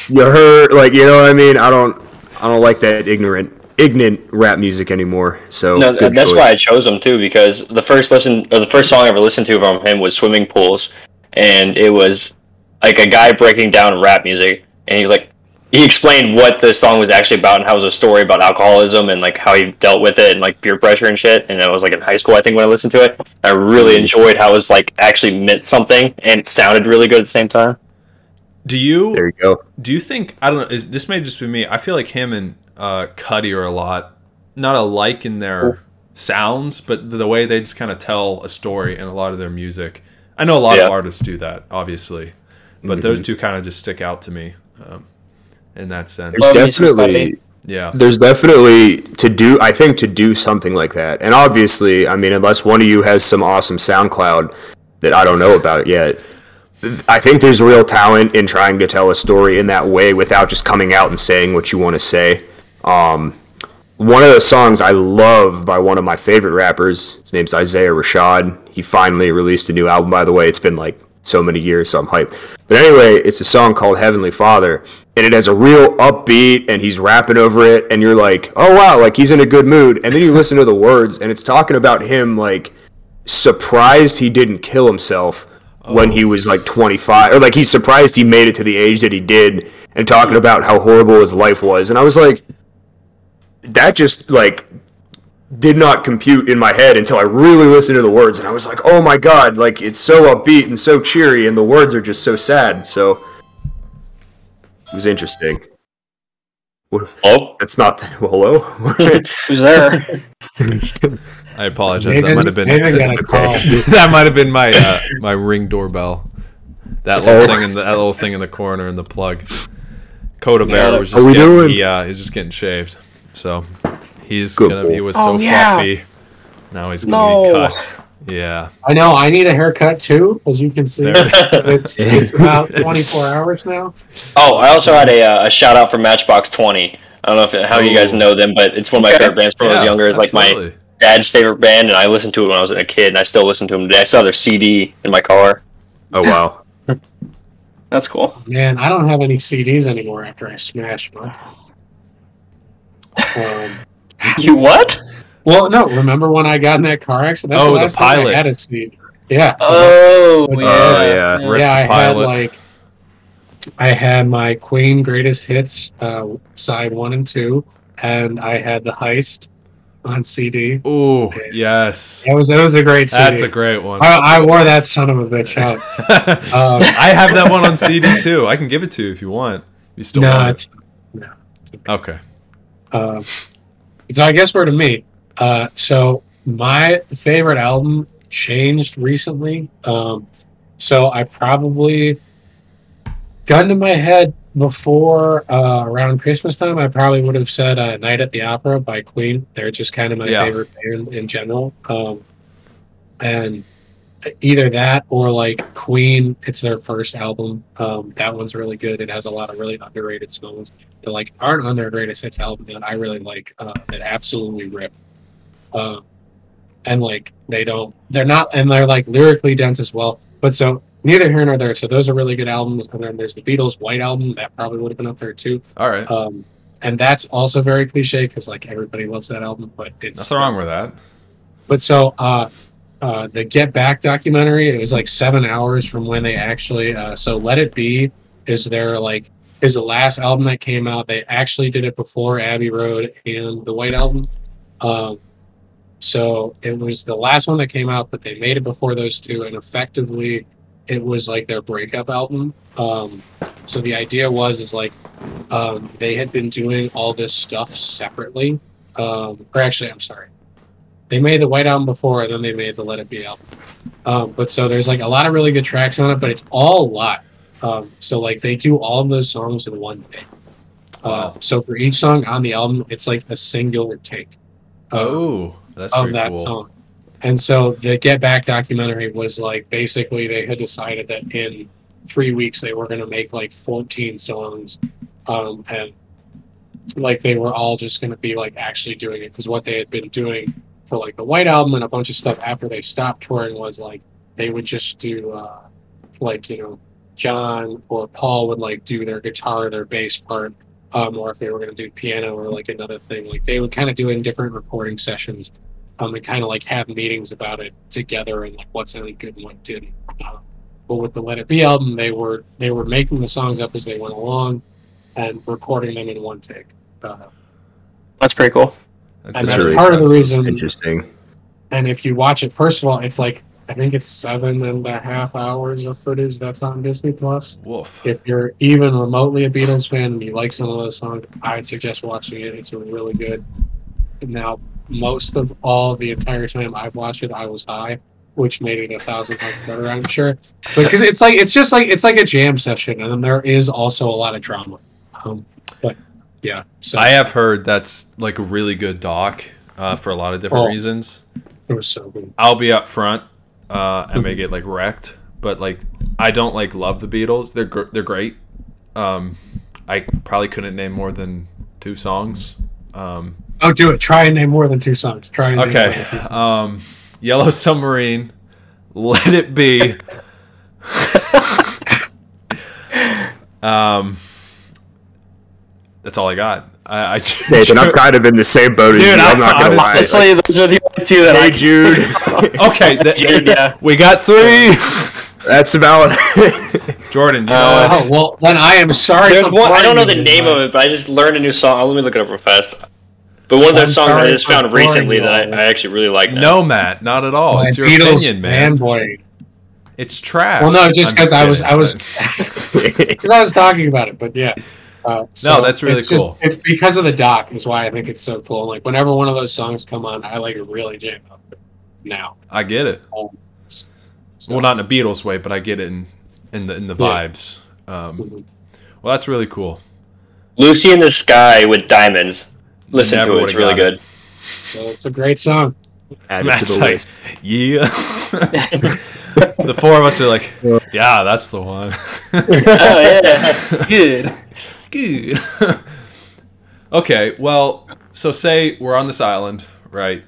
you heard like you know what I mean I don't I don't like that ignorant ignorant rap music anymore so No, that's choice. why I chose him too because the first listen or the first song I ever listened to from him was "Swimming Pools," and it was like a guy breaking down rap music, and he's like, he explained what the song was actually about and how it was a story about alcoholism and like how he dealt with it and like peer pressure and shit. And I was like in high school, I think, when I listened to it. I really Mm-hmm. enjoyed how it was like actually meant something and it sounded really good at the same time. do you there you go do you think I don't know? Is this may just be me? I feel like him and uh, Cudi are a lot not alike in their sounds, but the way they just kind of tell a story in a lot of their music. I know a lot Yeah. of artists do that, obviously, but those two kind of just stick out to me um, in that sense. there's Love me some definitely Yeah, there's definitely to do i think to do something like that. And obviously i mean unless one of you has some awesome soundcloud that i don't know about yet i think there's real talent in trying to tell a story in that way without just coming out and saying what you want to say. Um, one of the songs i love by one of my favorite rappers his name's isaiah rashad. He finally released a new album by the way. It's been like so many years so i'm hyped. But anyway it's a song called heavenly father and it has a real upbeat and he's rapping over it and you're like oh wow like he's in a good mood. And then you listen to the words and it's talking about him like surprised he didn't kill himself when he was like 25 or like he's surprised he made it to the age that he did and talking about how horrible his life was. And i was like that just like did not compute in my head until I really listened to the words, and I was like, "Oh my god!" Like it's so upbeat and so cheery, and the words are just so sad. So it was interesting. What, Oh, that's not well, hello. Who's there? I apologize. that might have been Nathan got call. that might have been my uh, my ring doorbell. That little thing in the that little thing in the corner in the plug. Coda Bear was How just we getting, doing? He, uh, he's just getting shaved, so he's Good gonna. boy. He was Oh, so yeah. fluffy. Now he's gonna be cut. Yeah, I know I need a haircut too, as you can see. It's it's about 24 hours now. oh, I also had a, uh, a shout out for Matchbox Twenty. I don't know if how you guys know them, but it's one of my Okay. favorite bands from when I was younger. It's like my dad's favorite band, and I listened to it when I was a kid, and I still listen to them today. I still have their CD in my car. oh wow! That's cool. Man, I don't have any CDs anymore after I smashed mine. Um, You what? well, no, remember when I got in that car accident? That's Oh, the the last time pilot. I had a CD. Yeah. Oh, Oh, yeah. yeah. Yeah, I the had like I had my Queen greatest hits uh, side one and two, and I had the heist on CD. Ooh, yes. It was it was a great CD. That's a great one. I, I wore that son of a bitch out. Um, I have that one on CD too. I can give it to you if you want. You still no, want it's it? Okay. Uh, so I guess we're to me. Uh, so my favorite album changed recently. Um, so I probably gun to my head before uh, around Christmas time. I probably would have said uh, "Night at the Opera" by Queen. They're just kind of my Yeah. favorite band in general. Um, and either that or like Queen. It's their first album. Um, that one's really good. It has a lot of really underrated songs that like aren't on their greatest hits album that I really like. Uh, that absolutely rip. Uh, and like they don't, they're not, and they're like lyrically dense as well. But so neither here nor there. So those are really good albums. And then there's the Beatles' White Album that probably would have been up there too. All right. Um, and that's also very cliche because like everybody loves that album, but it's Nothing wrong with that. but so uh, uh, the Get Back documentary, it was like seven hours from when they actually. Uh, so Let It Be is their like is the last album that came out. They actually did it before Abbey Road and the White Album. Um, so it was the last one that came out, but they made it before those two, and effectively, it was like their breakup album. Um, so the idea was is like um, they had been doing all this stuff separately. Um, or actually, I'm sorry, they made the White Album before, and then they made the Let It Be album. Um, but so there's like a lot of really good tracks on it, but it's all live. Um, so like they do all of those songs in one day. Uh, Wow. so for each song on the album, it's like a singular take. Oh, that's of that cool. song. And so the Get Back documentary was like basically they had decided that in three weeks they were going to make like 14 songs, um, and like they were all just going to be like actually doing it because what they had been doing for like the White Album and a bunch of stuff after they stopped touring was like they would just do uh, like you know John or Paul would like do their guitar, or their bass part, um, or if they were going to do piano or like another thing, like they would kind of do it in different recording sessions, um, and kind of like have meetings about it together and like what sounded good and what didn't. Uh, but with the Let It Be album, they were they were making the songs up as they went along, and recording them in one take. Uh, That's pretty cool. That's, and That's really part of the reason. Interesting. And if you watch it, first of all, it's like I think it's seven and a half hours of footage that's on Disney Plus. Woof. If you're even remotely a Beatles fan and you like some of those songs, I'd suggest watching it. It's really good. Now, most of all the entire time I've watched it, I was high, which made it a thousand times better, I'm sure. Because it's like it's just like it's like a jam session, and then there is also a lot of drama. Um, yeah, so I have heard that's like a really good doc uh, for a lot of different Oh. reasons. it was so good. I'll be up front. Uh, I may get like wrecked, but like I don't like love the Beatles. They're gr- they're great. Um, I probably couldn't name more than two songs. Um, Oh, do it. Try and name more than two songs. Try and okay, um, Yellow Submarine, Let It Be. um, that's all I got. I, I Nathan, I'm kind of in the same boat as Dude, you. I'm not I- gonna lie. Honestly, those are the only two that I Hey can Jude, okay. th- Dude, yeah. we got three. that's about. Jordan, you know Uh, what? Oh well, then I am sorry. One. I don't know the boring you, name of it, but I just learned a new song. Let me look it up real fast. But one of those songs I just found recently that I. I actually really like. No, Matt, not at all. My It's your Beatles opinion, man. fanboy. It's trash. Well, no, just because I was, I was, because I was talking about it. But yeah. Uh, so that's really it's just- cool. it's because of the doc is why I think it's so cool. Like whenever one of those songs come on, I like really jam up now. I get it. So- Well, not in a Beatles way, but I get it in in the in the Yeah. vibes. Um, Mhm. well, that's really cool. Lucy in the Sky with Diamonds. Listen Never to it; it's really got good. So it's a great song. Add it to Matt's the like, list. yeah. the four of us are like, yeah, that's the one. Oh yeah, good. Good. okay, well, so say we're on this island, right?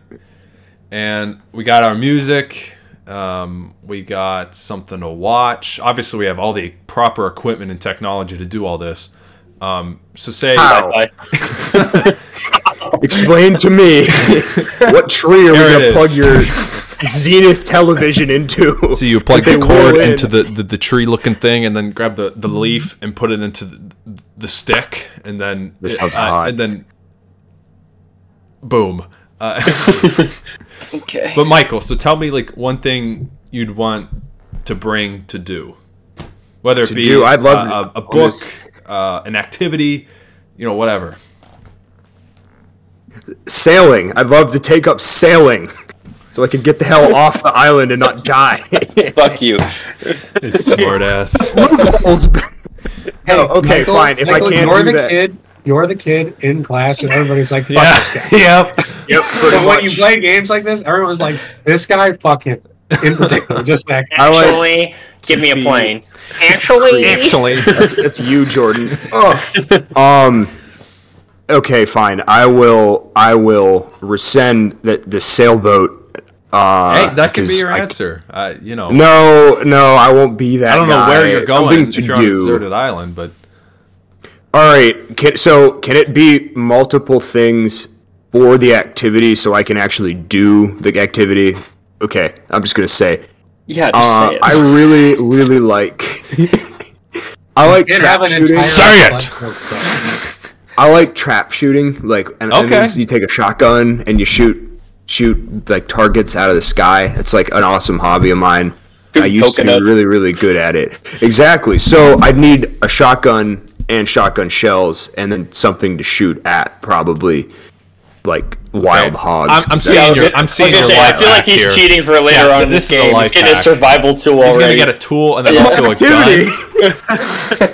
And we got our music, um, we got something to watch. Obviously, we have all the proper equipment and technology to do all this. Um, so say How? Bye. Explain to me what tree are we Here it gonna plug your Zenith television into? So you plug the cord into the, the, the tree looking thing, and then grab the, the leaf and put it into the, the stick, and then That it- sounds uh, hot. And then boom. Uh, Okay. but Michael, so tell me like one thing you'd want to bring to do, whether it To be do, I'd love a, a, a book, uh, an activity, you know, whatever. Sailing. I'd love to take up sailing, so I could get the hell off the island and not die. Fuck you. It's smart ass. Hey, Oh, okay, Michael- fine. If I can't you're do the that- kid. You're the kid in class, and everybody's like, "Fuck Yeah. this guy." yep. yep, pretty But when you play games like this, everyone's like, "This guy, fuck him." In particular, just that. guy. I like- Actually, give me a plane. Actually, Actually, that's, that's you, Jordan. Um. Okay, fine. I will. I will rescind the the sailboat. Uh, hey, that could be your I- answer. Uh, you know, No, no, I won't be that. I don't know where you're going Something if to you're on a do. deserted island, but All right. Can, so can it be multiple things for the activity so I can actually do the activity? Okay, I'm just gonna say. yeah, just Uh, say it. I really, really like. I like Can't trap have an shooting. entire Say it! Class- I like trap shooting. Like, and, and Okay. it's- you take a shotgun and you shoot shoot like targets out of the sky. It's like an awesome hobby of mine. I used to be really, really good at it. Exactly. So I'd need a shotgun and shotgun shells, and then something to shoot at, probably like wild hogs. I'm, I'm 'cause seeing your, I'm seeing gonna your say, I feel like he's here. cheating for later Yeah, on in this this is a game. life He's getting a survival tool He's already. gonna get a tool and then also a activity.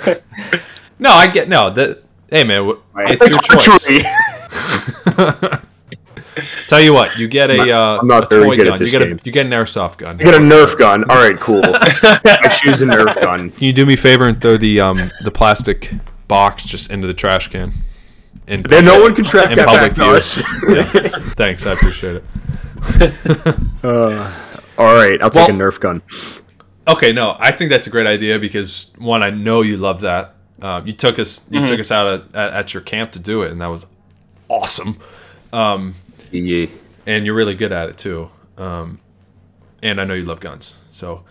gun. No, I get no. That hey man, wh- it's your choice. Tell you what, you get a uh, I'm not a very toy good at gun. this you get game. a you get an airsoft gun. You get a Nerf gun. All right, cool. I choose a Nerf gun. Can you do me a favor and throw the um the plastic box just into the trash can? In Then no one can track in that public back to us. Yeah. Thanks, I appreciate it. All right, I'll take a Nerf gun. Okay, no, I think that's a great idea because one, I know you love that. Um, you took us, you Mm-hmm. took us out at, at, at your camp to do it, and that was awesome. Yeah. And you're really good at it too. Um, and I know you love guns, so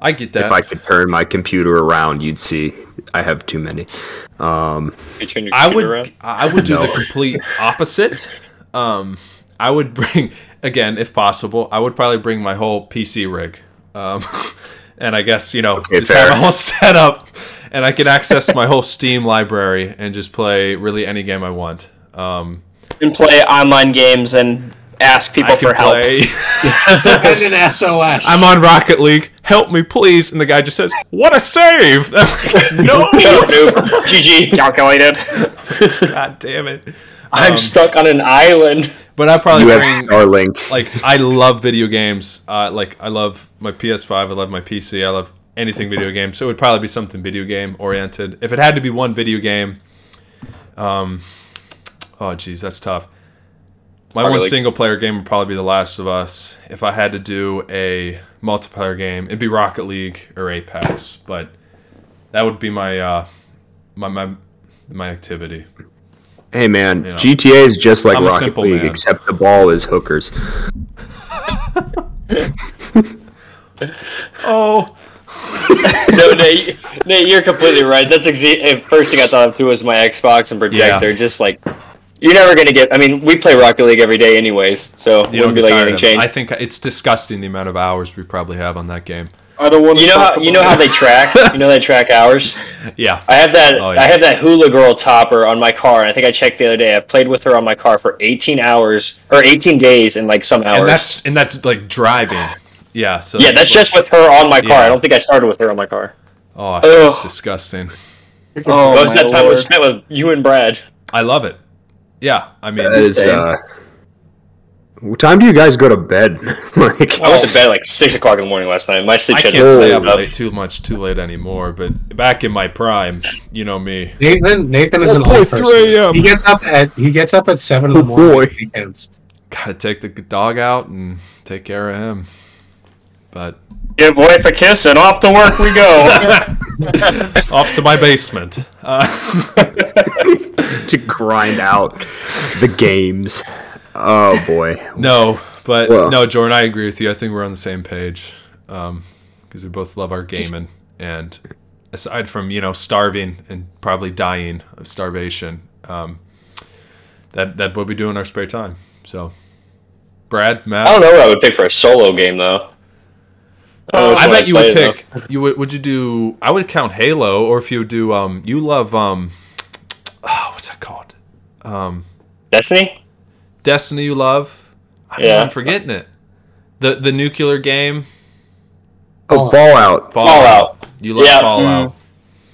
I get that. If I could turn my computer around, you'd see I have too many. Um, You turn your I computer would, around. I would do the complete opposite. Um, I would bring again, if possible, I would probably bring my whole PC rig. Um, and I guess you know, Okay, just have it all set setup, and I can access my whole Steam library and just play really any game I want. Um, and play online games and ask people I can for help. play. Send an SOS. I'm on Rocket League. Help me, please! And the guy just says, "What a save!" I'm like, no, GG. Calculated. God damn it! I'm stuck on an island. But I probably you have bring Starlink. like I love video games. Uh, like I love my PS5. I love my PC. I love anything video game. So it would probably be something video game oriented. If it had to be one video game, um, oh geez, that's tough. My Rocket one League. single player game would probably be The Last of Us. If I had to do a multiplayer game, it'd be Rocket League or Apex. But that would be my uh, my my my activity. Hey man, know. GTA is just like I'm Rocket League, man. except the ball is hookers. Oh, No, Nate, Nate, you're completely right. That's exa- eh, first thing I thought of too was my Xbox and projector. Yeah. Just like you're never gonna get. I mean, we play Rocket League every day, anyways, so it you don't wouldn't be like tired anything changed. I think it's disgusting the amount of hours we probably have on that game. Are the ones you know how you know how they track. You know they track hours. Yeah. I have that. Oh, yeah. I have that Hula Girl topper on my car, and I think I checked the other day. I've played with her on my car for 18 hours or 18 days and like some hours. and that's and that's like driving. Yeah. So yeah, that's just with her on my car. Yeah. I don't think I started with her on my car. oh, that's Ugh. disgusting. Oh, Most of my that time was spent with you and Brad. I love it. Yeah, I mean, That is, uh, what time do you guys go to bed? like, I went to bed at like six o'clock in the morning last night. My sleep I can't schedule stay is up up. late too much too late anymore. But back in my prime, you know me. Nathan. Nathan is an boy, old person. 3 a.m.. He gets up at he gets up at seven in the Oh, morning. boy. on weekends. Gotta take the dog out and take care of him. But Give wife a kiss and off to work we go. off to my basement. Uh, to grind out the games. Oh boy. no, but Well- no, Jordan, I agree with you. I think we're on the same page because we both love our gaming. And aside from you know starving and probably dying of starvation, um, that that what we do in our spare time. So, Brad, Matt, I don't know what I would pick for a solo game though. I, don't know which I bet I'd you would play, though. pick. You would would you do? I would count Halo, or if you would do, um, you love um, oh, what's that called? Um, Destiny. Destiny. You love. I don't know, Yeah. I'm forgetting it. The the nuclear game. Oh, Fallout. Fallout. You love Yeah. Fallout.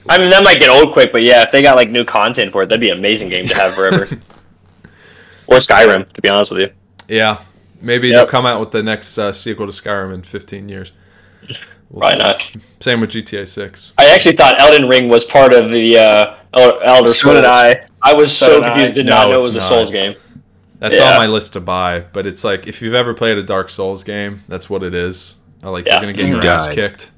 I mean, that might get old quick, but yeah, if they got like new content for it, that'd be an amazing game to have forever. or Skyrim, to be honest with you. Yeah, maybe Yep. they'll come out with the next uh, sequel to Skyrim in 15 years. We'll Probably see. not. Same with GTA 6. I actually thought Elden Ring was part of the uh, El- Elder So did I. I was So so did I. confused. Did No, not know it it's was a. Souls game. That's Yeah. on my list to buy, but it's like if you've ever played a Dark Souls game, that's what it is. Like Yeah. you're gonna get your You ass kicked.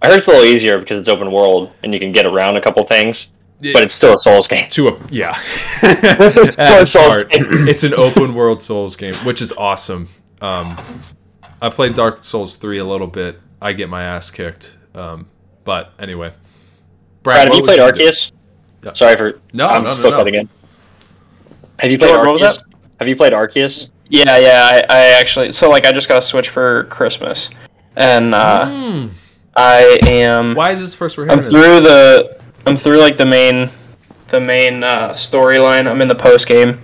I heard it's a little easier because it's open world and you can get around a couple things, Yeah. but it's still a Souls game. To a yeah, It's still a Souls smart. game. it's an open world Souls game, which is awesome. Um, I played Dark Souls three a little bit. I get my ass kicked. Um, but anyway, Brad, have you played do? Arceus? Yeah. Sorry for No, I'm no, no, still no. cutting in. Have you played Jordan, Arceus? Have you played Arceus? Yeah, yeah. I, I actually so like I just got a Switch for Christmas, and uh, Hmm. I am. Why is this first we're I'm hearing? it? through the. I'm through like the main, the main uh, storyline. I'm in the post game.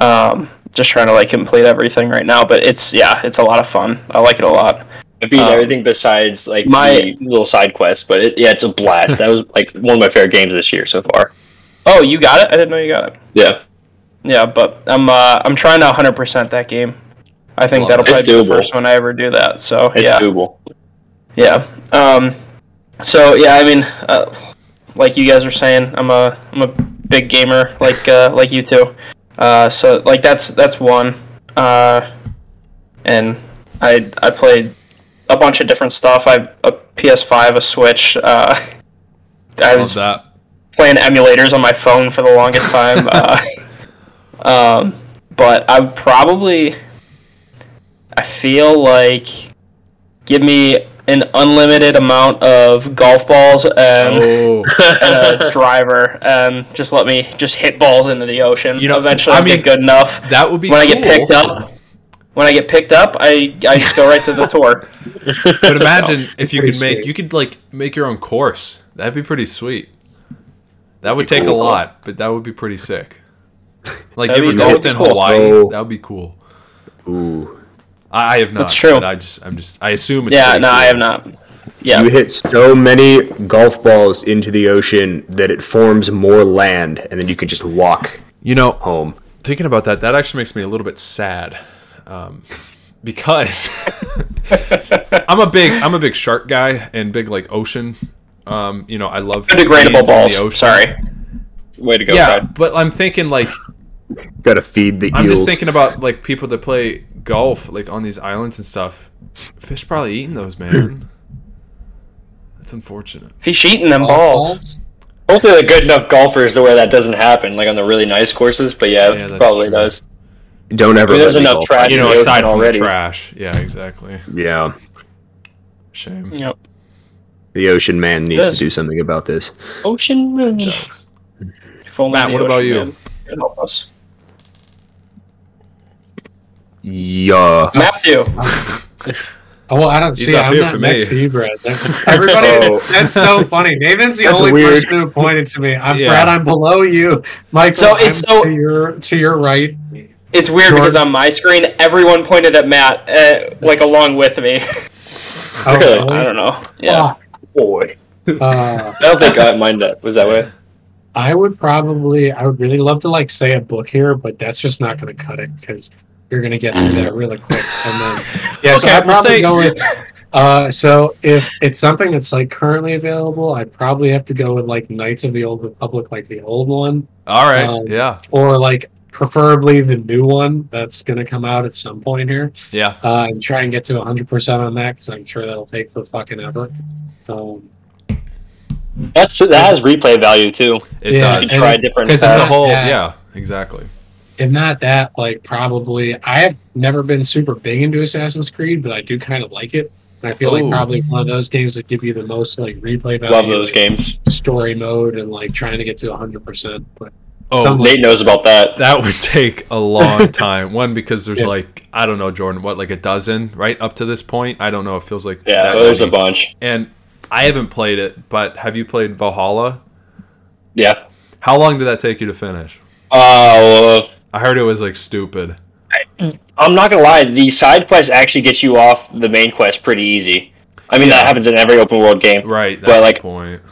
Um, just trying to like complete everything right now, but it's yeah, it's a lot of fun. I like it a lot. I beat Um, everything besides like my- little side quest, but it, yeah, it's a blast. that was like one of my favorite games this year so far. Oh, you got it? I didn't know you got it. Yeah, Yeah, but I'm uh, I'm trying to 100% that game. I think Love that'll probably be the first one I ever do that. So it's yeah, doable. yeah. Um, so yeah, I mean, uh, like you guys are saying, I'm a I'm a big gamer, like uh, like you two. Uh, so like that's that's one. Uh, and I I played a bunch of different stuff. I a PS5, a Switch. Uh, I was that. playing emulators on my phone for the longest time. uh, um, but I would probably, I feel like, give me an unlimited amount of golf balls and, Oh, and a driver, and just let me just hit balls into the ocean. You know, eventually I I'll mean, get good enough. that would be When I get picked up, when I get picked up, I I just go right to the tour. But imagine if you could make sweet. you could like make your own course. That'd be pretty sweet. That would take a lot, but that would be pretty sick. Like That'd you ever be golfed cool. in Hawaii? So- That would be cool. Ooh. I, I have not. That's true. But I just I'm just I assume it's Yeah, pretty no, I have not. Yeah, You hit so many golf balls into the ocean that it forms more land, and then you can just walk You know, home. thinking about that, that actually makes me a little bit sad, um, because I'm a big I'm a big shark guy and big like ocean. Um, you know, I love biodegradable feeds balls. the ocean. Sorry. Way to go, Yeah, Brad. but I'm thinking like Got to feed the I'm eels. just thinking about like people that play golf like on these islands and stuff. Fish probably eating those, man. That's unfortunate. Fish eating them balls. Hopefully, they're good enough golfers to where that doesn't happen, like on the really nice courses. But yeah, Yeah, probably true. does. Don't ever. I mean, there's let enough golf. trash You know, aside from already. the trash. Yeah, exactly. Yeah, Shame. Yep. the ocean man needs Yes. to do something about this. Ocean. Man. Matt, the what about you? man help us. Yeah. Matthew. Oh, well, I don't He's see. up I'm not for next me. to you, Brad. Everybody, Oh. that's so funny. Nathan's the That's only weird. person who pointed to me. I'm Yeah. Brad. I'm below you, Michael. So it's I'm so- to your to your right. It's weird Jordan. because on my screen, everyone pointed at Matt, uh, like along with me. Oh, Really? I don't know. Yeah. Boy. Uh, I don't think I mind that was that way. I would probably. I would really love to like say a book here, but that's just not going to cut it because you're going to get through that really quick. And then yeah, so I'd probably say- go with. Uh, so if it's something that's like currently available, I'd probably have to go with like Knights of the Old Republic, like the old one. All right. Um, yeah. or like preferably the new one that's going to come out at some point here Yeah. uh, and try and get to 100% on that because i'm sure that'll take for fucking ever um, That's that has replay value too. It Yeah, You does. can try it- different. Because it's a whole. Yeah. Yeah. Exactly. if not that like probably i have never been super big into assassin's creed but i do kind of like it and i feel Ooh. like probably one of those games that give you the most like replay value Love those games. story mode and like trying to get to 100% but Oh, Nate knows about that. that would take a long time. One because there's like I don't know, Jordan, what like a dozen right up to this point. I don't know. It feels like Yeah, there's a bunch. And I haven't played it, but have you played Valhalla? Yeah. How long did that take you to finish? Uh, I heard it was like stupid. I'm not gonna lie. The side quest actually gets you off the main quest pretty easy. I mean, that happens in every open world game. Right. That's But, the like- point.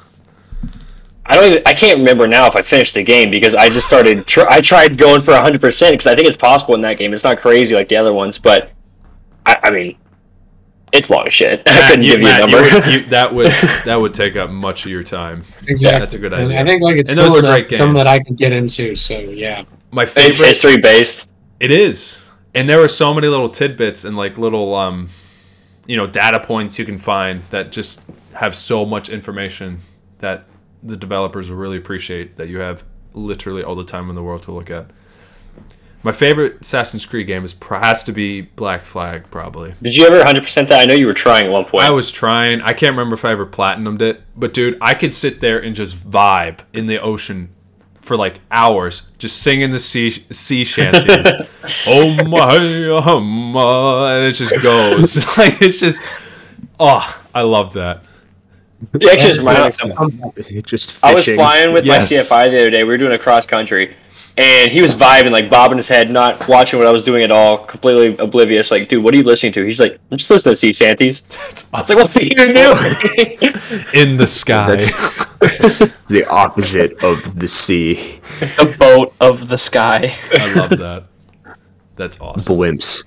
I don't even. I can't remember now if I finished the game because I just started. Tr- I tried going for 100 percent because I think it's possible in that game. It's not crazy like the other ones, but I, I mean, it's long as shit. I couldn't you- give you a Matt, number. would- you- that would that would take up much of your time. Exactly. that's a good And idea. I think like it's And those are great enough, some that I can get into. So yeah, My it's favorite. history based. It is, and there are so many little tidbits and like little um, you know, data points you can find that just have so much information that the developers will really appreciate that you have literally all the time in the world to look at. My favorite Assassin's Creed game is has to be Black Flag, probably. Did you ever 100 percent that? I know you were trying at one point. I was trying. I can't remember if I ever platinumed it, but dude, I could sit there and just vibe in the ocean for like hours, just singing the sea sea shanties. oh my, oh my, and it just goes like it's just. Oh, I love that. It actually just reminded me of something. Just I was flying with Yes. my CFI the other day. We were doing a cross country, and he was vibing, like bobbing his head, not watching what I was doing at all, completely oblivious. Like, dude, what are you listening to? He's like, I'm just listening to sea shanties. It's I was like, what's he even doing? in the sky. That's the opposite of the sea. The boat of the sky. I love that. That's awesome. Blimps.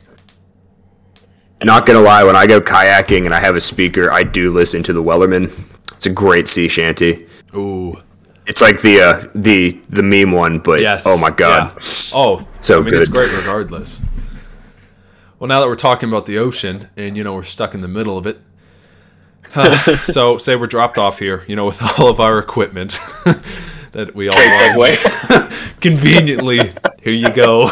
Not gonna lie, when I go kayaking and I have a speaker, I do listen to the Wellerman. It's a great sea shanty. Ooh, It's like the uh, the the meme one, but yes. oh my god, Yeah. Oh, So I mean, it's good. great regardless. Well, now that we're talking about the ocean, and you know we're stuck in the middle of it, uh, so say we're dropped off here, you know, with all of our equipment that we all Great conveniently. Here you go.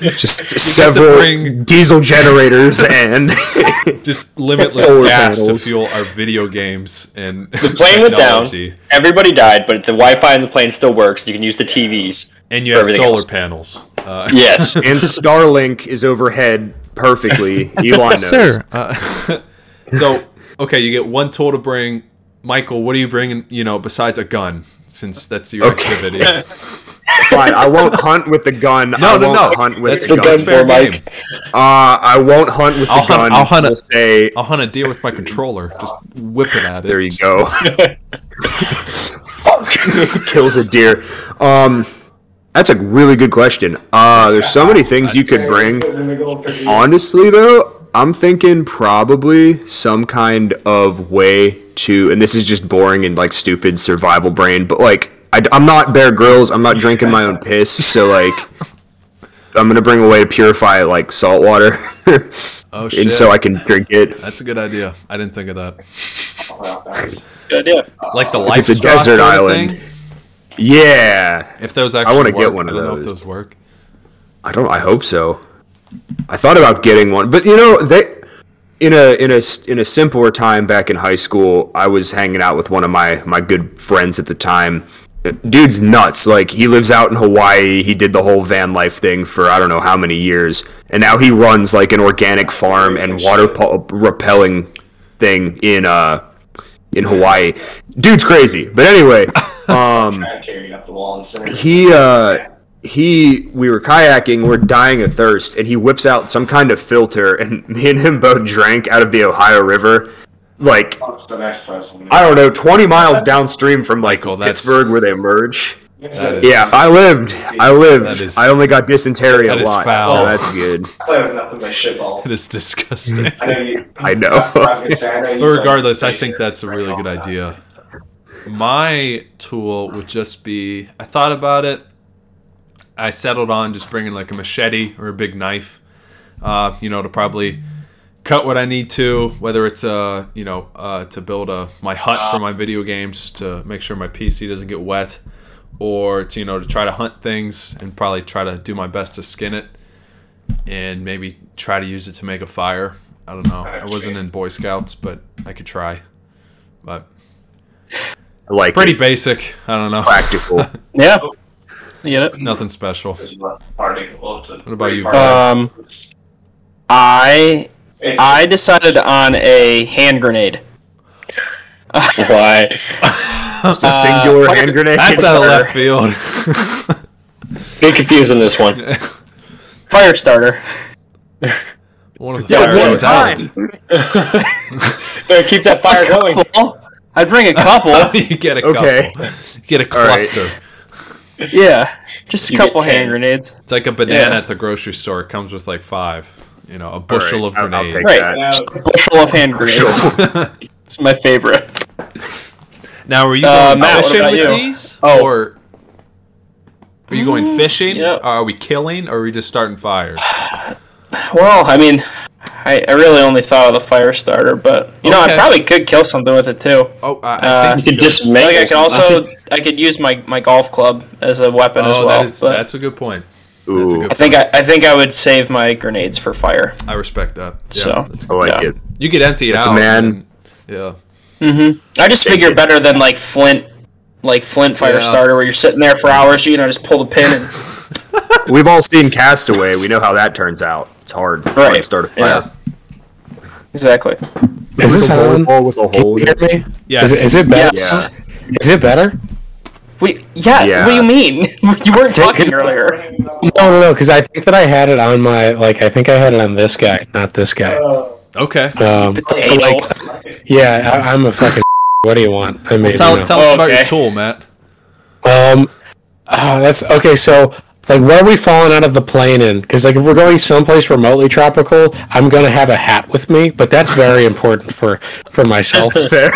Just several bring- diesel generators and Just limitless gas panels. to fuel our video games and The plane went down. Everybody died, but the Wi-Fi in the plane still works. You can use the TVs. And you have solar else. panels. Uh, Yes. and Starlink is overhead perfectly. Elon knows. sir. Uh, so, okay, you get one tool to bring. Michael, what are you bringing? You know, besides a gun, since that's your Okay. activity. Fine, I won't hunt with the gun. No, I no, won't no. Hunt with That's the the gun. gun fair for Mike. game. Uh, I won't hunt with the I'll hunt- gun. I'll hunt a- We'll say I'll hunt a deer with my controller. Just whip it at it. there you go. Fuck, kills a deer. Um, that's a really good question. Uh, there's so many things you could bring. Honestly, though, I'm thinking probably some kind of way to, and this is just boring and like stupid survival brain, but like I, am not Bear Grylls. I'm not drinking my own piss, so like I'm gonna bring a way to purify like salt water, Oh shit! and so I can drink it. That's a good idea. I didn't think of that. Good idea. Like the If light it's a desert island. thing? Yeah, If those actually I wanna work, get one of I don't know if those. those work. I don't. I hope so. I thought about getting one, but you know they. In a in a s- in a simpler time back in high school, I was hanging out with one of my my good friends at the time. Dude's nuts. Like he lives out in Hawaii. He did the whole van life thing for I don't know how many years, and now he runs like an organic farm and water pu- repelling thing in uh in Hawaii. Dude's crazy. But anyway, um he uh he we were kayaking we're dying of thirst and he whips out some kind of filter and me and him both drank out of the ohio river like What's the next person? i don't know 20 miles downstream from like Michael, that's- pittsburgh where they merge That is- yeah i lived i lived That is- i only got dysentery that a is lot foul. so that's good It is disgusting. i know But regardless, I think that's a really good idea. My tool would just be I thought about it. I settled on just bringing like a machete or a big knife, uh, you know, to probably cut what I need to, whether it's uh, you know, uh, to build a my hut for my video games to make sure my PC doesn't get wet, or to you know to try to hunt things and probably try to do my best to skin it, and maybe try to use it to make a fire. I don't know. I wasn't in Boy Scouts, but I could try. But like pretty basic. I don't know. practical Yeah. You get it? Nothing special. What about you? Uh, Um, I I decided on a hand grenade. Why? Just a Uh, singular fire- hand grenade. That's out of left field. Big confused on this one. Fire starter. One of the Yeah, fire one goes out. Better keep that fire going. I'd bring a couple. you get a couple. Okay. You get a All right. cluster. yeah, just a You couple hand grenades. It's like a banana Yeah. at the grocery store. It comes with like five. You know, a bushel of I'll- I'll grenades. take Right. that. A bushel of hand grenades. it's my favorite. Now, are you Uh, Matt, fishing with you? these, Oh. or are you going fishing? yeah. Are we killing, or are we just starting fires? Well, I mean, I, I really only thought of the fire starter, but you know, I probably could kill something with it too. Oh, I, I Uh, think You could dismantle. Like I could also, I could use my, my golf club as a weapon as Oh, well. that is, but that's a good point. That's a Ooh, good I think I, I think I would save my grenades for fire. I respect that. Yeah, So that's I like yeah. it. You could empty it That's a out. man. and- yeah. Mm-hmm. I just figure better than like Flint, like Flint fire Yeah. starter, where you're sitting there for hours. You know, just pull the pin and We've all seen Castaway. We know how that turns out. It's hard. hard to start a Yeah. fire. exactly. Is this a bowling on? with a Can hole you in hear it. me? Yes. Is it, is it better? Yeah. Is it better? We, yeah, Yeah. What do you mean? you weren't talking earlier. No, no, no. Because I think that I had it on my like. I think I had it on this guy, not this guy. Okay. Um, so, like, yeah, I, I'm a fucking. What do you want? I mean, Tell, you know. tell us about your tool, Matt. Um, ah, that's okay. So, like, where are we falling out of the plane in? Because, like, if we're going someplace remotely tropical, I'm gonna have a hat with me, but that's very important for for myself. Fair.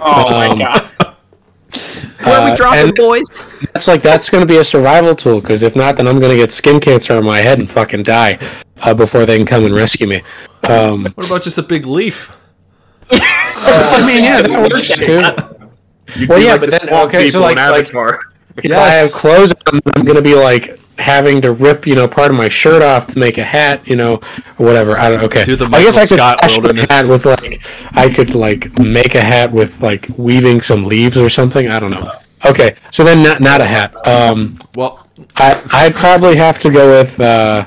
Oh my Um, god. Where we Uh, dropping, and- boys? That's like that's gonna be a survival tool. Because if not, then I'm gonna get skin cancer on my head and fucking die uh, before they can come and rescue me. Um, What about just a big leaf? I mean, yeah, that works too. Well, yeah, but then okay, so like, like Avatar. if I have clothes on, I'm gonna be like having to rip, you know, part of my shirt off to make a hat, you know, or whatever. I don't. Okay, Do the I guess I could Scott fashion a hat with like, I could like make a hat with like weaving some leaves or something. I don't know. Okay, so then not not a hat. Um, Well, I I'd probably have to go with. uh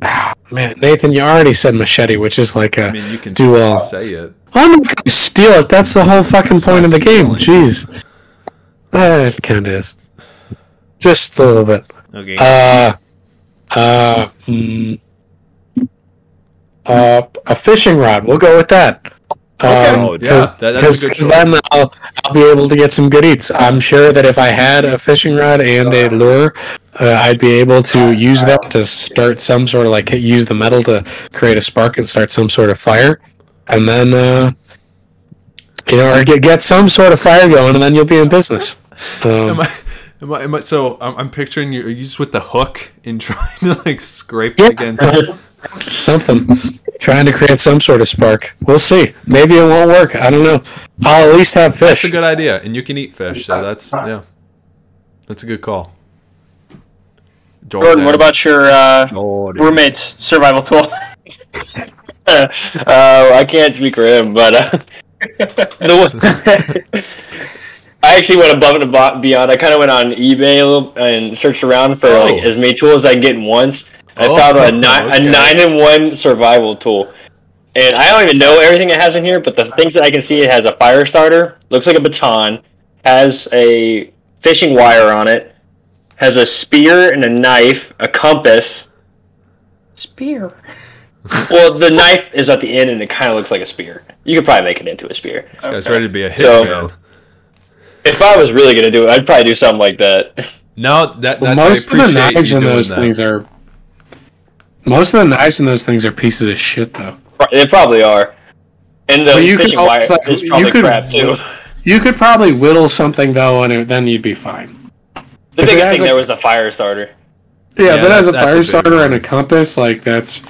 Man, Nathan, you already said machete, which is like a I mean, you can dual. say it. I'm not gonna steal it. That's the whole fucking point of the game. Jeez. It kind of is. Just a little bit. Okay. Uh, uh, mm, uh, a fishing rod. We'll go with that. Oh, Um, yeah, that- that's a good Because choice. then I'll, I'll be able to get some good eats. I'm sure that if I had a fishing rod and a lure, uh, I'd be able to use that to start some sort of like use the metal to create a spark and start some sort of fire, and then uh, you know, or get get some sort of fire going, and then you'll be in business. am Um, I? Am I, am I, so I'm, I'm picturing you. Are you just with the hook and trying to like scrape Yeah. it again? something, trying to create some sort of spark. We'll see. Maybe it won't work. I don't know. I'll at least have fish. That's a good idea, and you can eat fish. So that's yeah, that's a good call. Jordan, what about your uh, Jordan. roommate's survival tool? uh, I can't speak for him, but uh, the one, I actually went above and beyond. I kind of went on eBay and searched around for Oh. like as many tools as I can get in once. I Oh, found a nine, okay. a nine in one survival tool, and I don't even know everything it has in here. But the things that I can see, it has a fire starter, looks like a baton, has a fishing wire on it, has a spear and a knife, a compass. Spear. Well, the knife is at the end, and it kind of looks like a spear. You could probably make it into a spear. This guy's ready to be a So- hitman. If I was really gonna do it, I'd probably do something like that. No, that, Well, that I most of the knives you in those that. things are. Most of the knives in those things are pieces of shit, though. They probably are. And the But you could fishing wire like, is you probably could- crap too. You could probably whittle something though, and it, then you'd be fine. The if biggest thing a- there was the fire starter. Yeah, Yeah, if it has a that- that's a fire big starter and a compass, like that's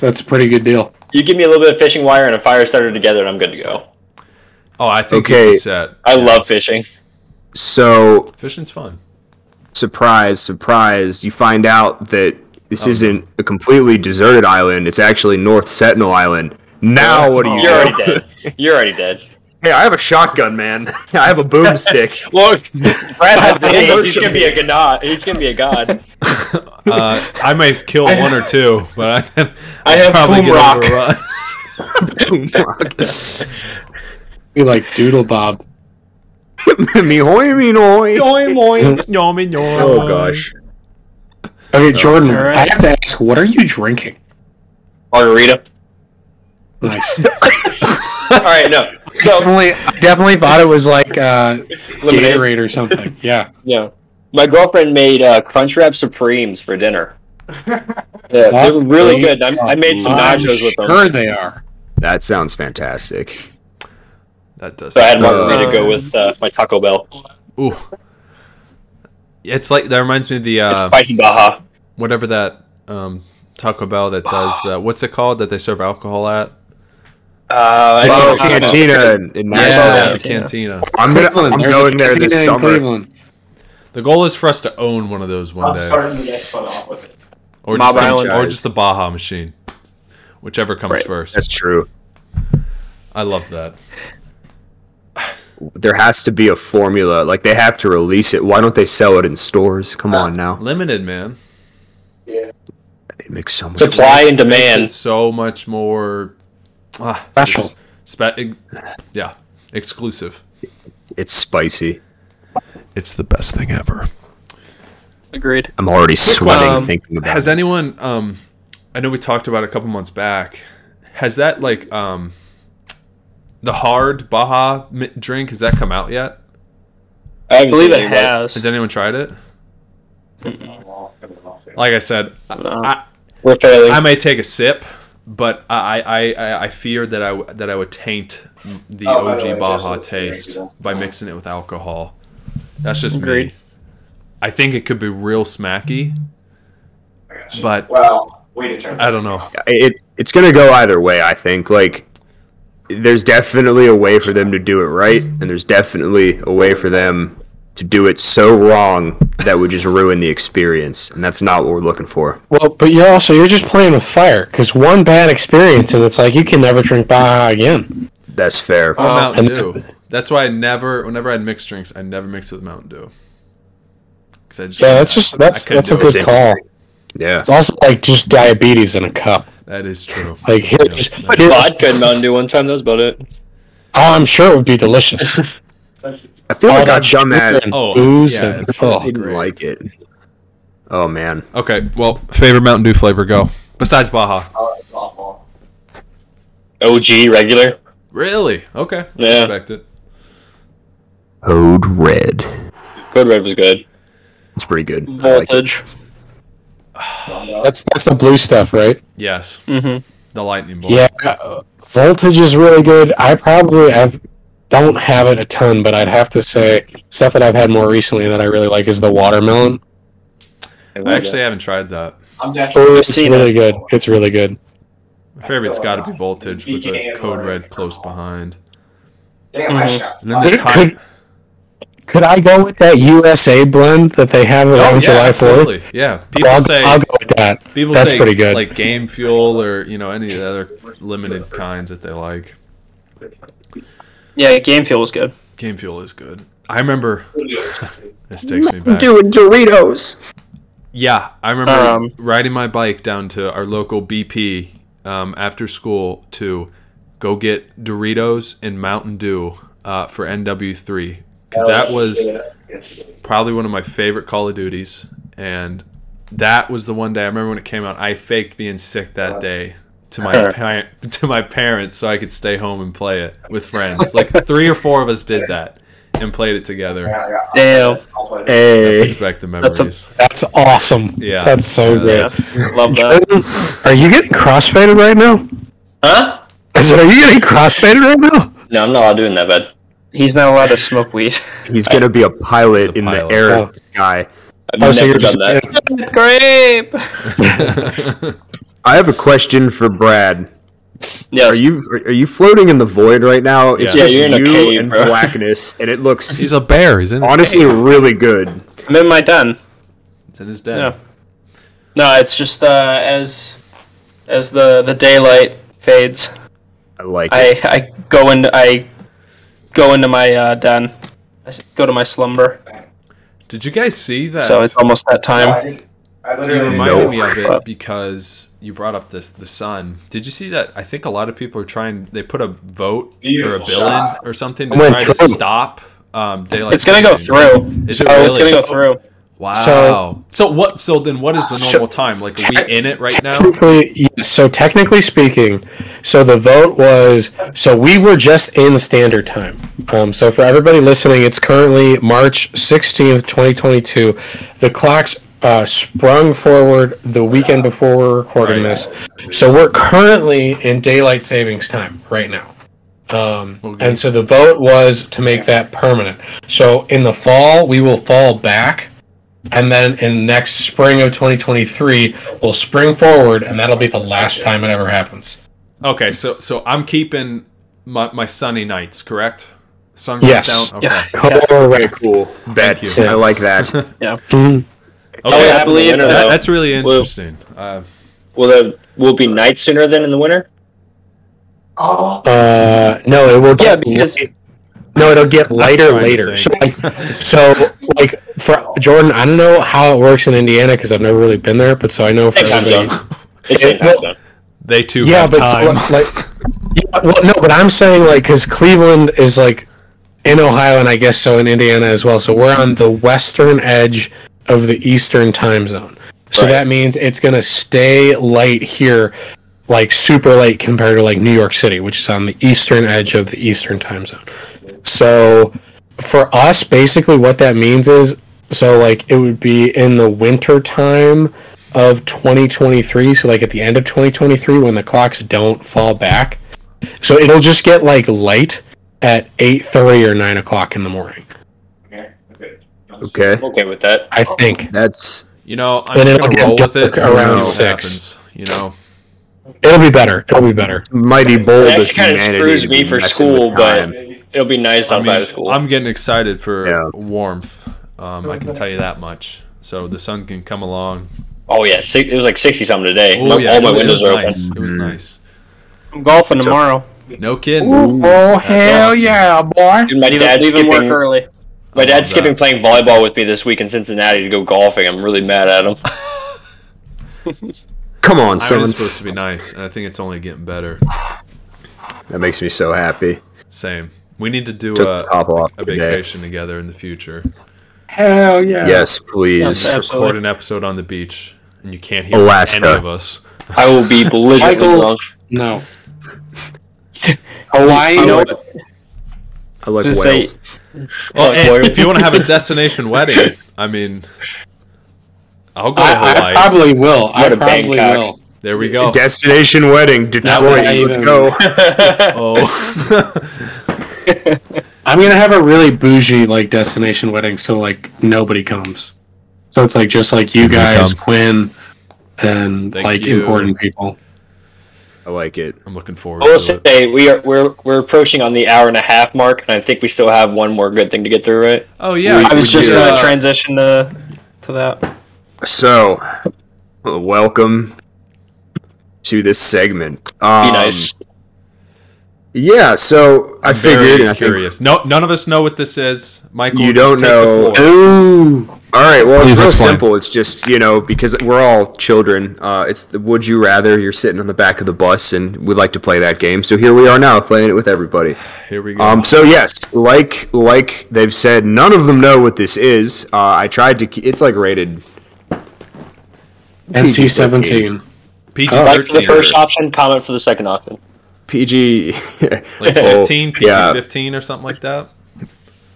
that's a pretty good deal. You give me a little bit of fishing wire and a fire starter together, and I'm good to go. Oh, I think Okay. you'd set. I love fishing. So, Fishing's fun. surprise, surprise, you find out that this Oh, isn't a completely deserted island. It's actually North Sentinel Island. Now, what do you You're do? already dead. You're already dead. Hey, I have a shotgun, man. I have a boomstick. Look, Brad has the Hey, he's gonna be a god. He's gonna be a god. Uh, I might kill one or two, but I, I have probably boom get rock. overrun. Be like Doodle Bob. me hoy, me noy. Yummy, Oh gosh. Okay, Jordan, All right. I have to ask, what are you drinking? Margarita. Nice. All right, no. So definitely, definitely thought it was like uh, Lemonade. Gatorade or something. Yeah. yeah, my girlfriend made uh, Crunchwrap Supremes for dinner. Yeah, they were really good. I, I made some I'm nachos with them. Sure, they are. That sounds fantastic. That does. So I had sound- margarita go with uh, my Taco Bell. Ooh. It's like that reminds me of the It's uh, spicy Baja. whatever that um, Taco Bell that does the what's it called that they serve alcohol at? Uh, I Oh, think Cantina in, in Yeah, Nashville. the cantina. I'm gonna. I'm going there this in summer. Cleveland. The goal is for us to own one of those one day, I'm starting the next one off with it. or Mob just the, Island. or just the Baja machine, whichever comes Right. first. That's true. I love that. There has to be a formula. Like they have to release it. Why don't they sell it in stores? Come on now. Limited, man. Yeah. It makes so much. Supply and demand. it so much more ah, Special. Spe- yeah, exclusive. It's spicy. It's the best thing ever. Agreed. I'm already sweating Um, thinking about it. Has it. anyone? Um, I know we talked about it a couple months back. Has that like um, the hard Baja drink? Has that come out yet? I I believe it has. Has anyone tried it? Like I said, I, We're failing. I may take a sip, but I, I, I, I fear that I w- that I would taint the Oh, by the OG way, Baja taste by mixing it with alcohol. That's just me. I think it could be real smacky, but Well, we determined. I don't know. it it's gonna go either way. I think like there's definitely a way for them to do it right, and there's definitely a way for them to do it so wrong that would just ruin the experience, and that's not what we're looking for. Well, but you're also you're just playing with fire because one bad experience and it's like you can never drink Baja again. That's fair. Or Mountain Dew. That's why I never, whenever I had mixed drinks, I never mix it with Mountain Dew. 'Cause I just Yeah, that's just that's that's a do it. good call. Yeah, It's also like just diabetes in a cup. That is true. Like here, Yeah, just that- Put vodka in Mountain Dew one time. That was about it. Oh, I'm sure it would be delicious. I feel like I've done sugar that. and Oh, booze yeah, and- oh. I didn't great. like it. Oh man, Okay, well, favorite Mountain Dew flavor go. Besides Baja. Oh. OG regular. Really? Okay. Yeah. Respect it. Code Red. Code Red was good. It's pretty good. I like it. Voltage. That's that's the blue stuff, right? Yes. Mm-hmm. The lightning bolt. Yeah, uh, voltage is really good. I probably I've don't have it a ton, but I'd have to say stuff that I've had more recently that I really like is the watermelon. I actually haven't tried that. I'm definitely. Oh, it's seen really good. It's really good. My favorite's got to be Voltage with a Code Red close behind. Damn, I Mhm. shot. And then the Could, Thai- could, could I go with that USA blend that they have Oh, on yeah, July Fourth? absolutely. Yeah. People I'll, say I'll go with that. people That's say pretty good. like Game Fuel or you know any of the other limited kinds that they like. Yeah, Game Fuel is good. Game Fuel is good. I remember this takes me back. Doing Doritos. Yeah, I remember Um, riding my bike down to our local BP um, after school to go get Doritos and Mountain Dew uh, for MW3 because that was probably one of my favorite Call of Duties, and that was the one day I remember when it came out. I faked being sick that day to my par- to my parents so I could stay home and play it with friends. Like three or four of us did that and played it together. Damn. Hey, Brings back the That's a- That's awesome. Yeah. That's so Yeah, great. that's- Love that. Jordan, Are you getting crossfaded right now? Huh? I said, are you getting crossfaded right now? No, I'm not doing that, bud. He's not allowed to smoke weed. he's gonna be a pilot He's a in pilot. the air Oh. sky. I've Oh, so you're done just that. Grape. I have a question for Brad. Yes. Are you are you floating in the void right now? It's Yeah. just Yeah, you're in a cave, and bro. blackness, and it looks He's a bear. He's in honestly cave. really good. I'm in my den. It's in his den. Yeah. No, it's just uh, as as the the daylight fades, I like I it. I go and I go into my uh, den. I s- go to my slumber. Did you guys see that? So it's almost that No, I, time. I you reminded No. me of it because you brought up this the sun. Did you see that? I think a lot of people are trying. They put a vote or a bill shot. in or something to Went try to stop um, daylight. It's gonna go through. Is so it really? it's gonna go through. Wow. So, what? So then, what is the So- normal time? Like, are we in it right now? Technically, yes. So technically speaking, so the vote was so we were just in standard time. Um, so for everybody listening, it's currently March sixteenth, twenty twenty two. The clocks uh, sprung forward the weekend before we're recording Right. this. So we're currently in daylight savings time right now. Um, Okay. and so the vote was to make that permanent. So in the fall, we will fall back and then in next spring of 2023 we'll spring forward and that'll be the last time it ever happens Okay, so so I'm keeping my, my sunny nights, correct? Sun goes Yes. down. Okay. Yeah. All right, cool. Bet. you. I like that. Yeah. Okay. Oh, I believe winter, That- that's really Well- interesting. Uh, Will the will it be night sooner than in the winter? Oh, uh no it will Yeah, get because- light- no it'll get lighter later. so like, so like for jordan i don't know how it works in indiana because i've never really been there but so i know for Same time everybody. zone. It's same time well- they too yeah have but time. so, like yeah, well no but i'm saying like because cleveland is like in ohio and i guess so in indiana as well. So we're on the western edge of the eastern time zone. So Right. that means it's going to stay light here like super late compared to like new york city which is on the eastern edge of the eastern time zone so for us basically what that means is so like it would be in the winter time of 2023 so like at the end of 2023 when the clocks don't fall back so it'll just get like light at 8.30 or 9 o'clock in the morning okay. Okay. Okay, I'm okay with that. i think that's You know, I'm And just it'll gonna get roll with it around see six. happens. You know, it'll be better it'll be better mighty bold It of actually kind of screws me for school, but time. It'll be nice I outside mean, of school. I'm getting excited for Yeah. warmth. Um, I can tell you that much. So the sun can come along. oh yeah, it was like sixty something today. Oh My- yeah, all my it, windows are nice. open. It was Mhm. nice. I'm golfing tomorrow. No kidding. oh hell awesome. yeah boy Dude, my Leaving, dad's leaving work skipping. early. My dad's skipping that. playing volleyball with me this week in Cincinnati to go golfing. I'm really mad at him. Come on, I mean, son. it's supposed to be nice, and I think it's only getting better. That makes me so happy. Same. We need to do Took a, the a today. vacation together in the future. hell yeah Yes, please. Yes, Record an episode on the beach, and you can't hear Alaska. any of us. I will be belligerently Michael- drunk. no hawaii You know no. I like Just whales. say- Well, Oh, if you want to have a destination wedding, I mean, I'll go to I, I probably will i Go to probably Bangkok. will there we go. Destination wedding, Detroit. Let's go. Oh, I'm gonna have a really bougie like destination wedding, so like nobody comes. So it's like just like you guys. Quinn, and Thank like you. important people. I like it. I'm looking forward I will to it. say we are we're we're approaching on the hour and a half mark, and I think we still have one more good thing to get through. Right? Oh yeah, I was just did, gonna uh, transition to to that. So, welcome to this segment. Be Um, nice. Yeah, so I I'm figured. very and I think- curious. No, none of us know what this is. Michael, You don't know. Ooh, All right, well, Please it's real explain. simple. It's just you know because we're all children. Uh, it's the would you rather. You're sitting on the back of the bus, and we'd like to play that game. So here we are now playing it with everybody. Here we go. Um, so yes, like like they've said, none of them know what this is. Uh, I tried to. It's like rated. NC seventeen. PG Like for the first option, comment for the second option. PG. like Oh, 15, PG yeah. 15 or something like that.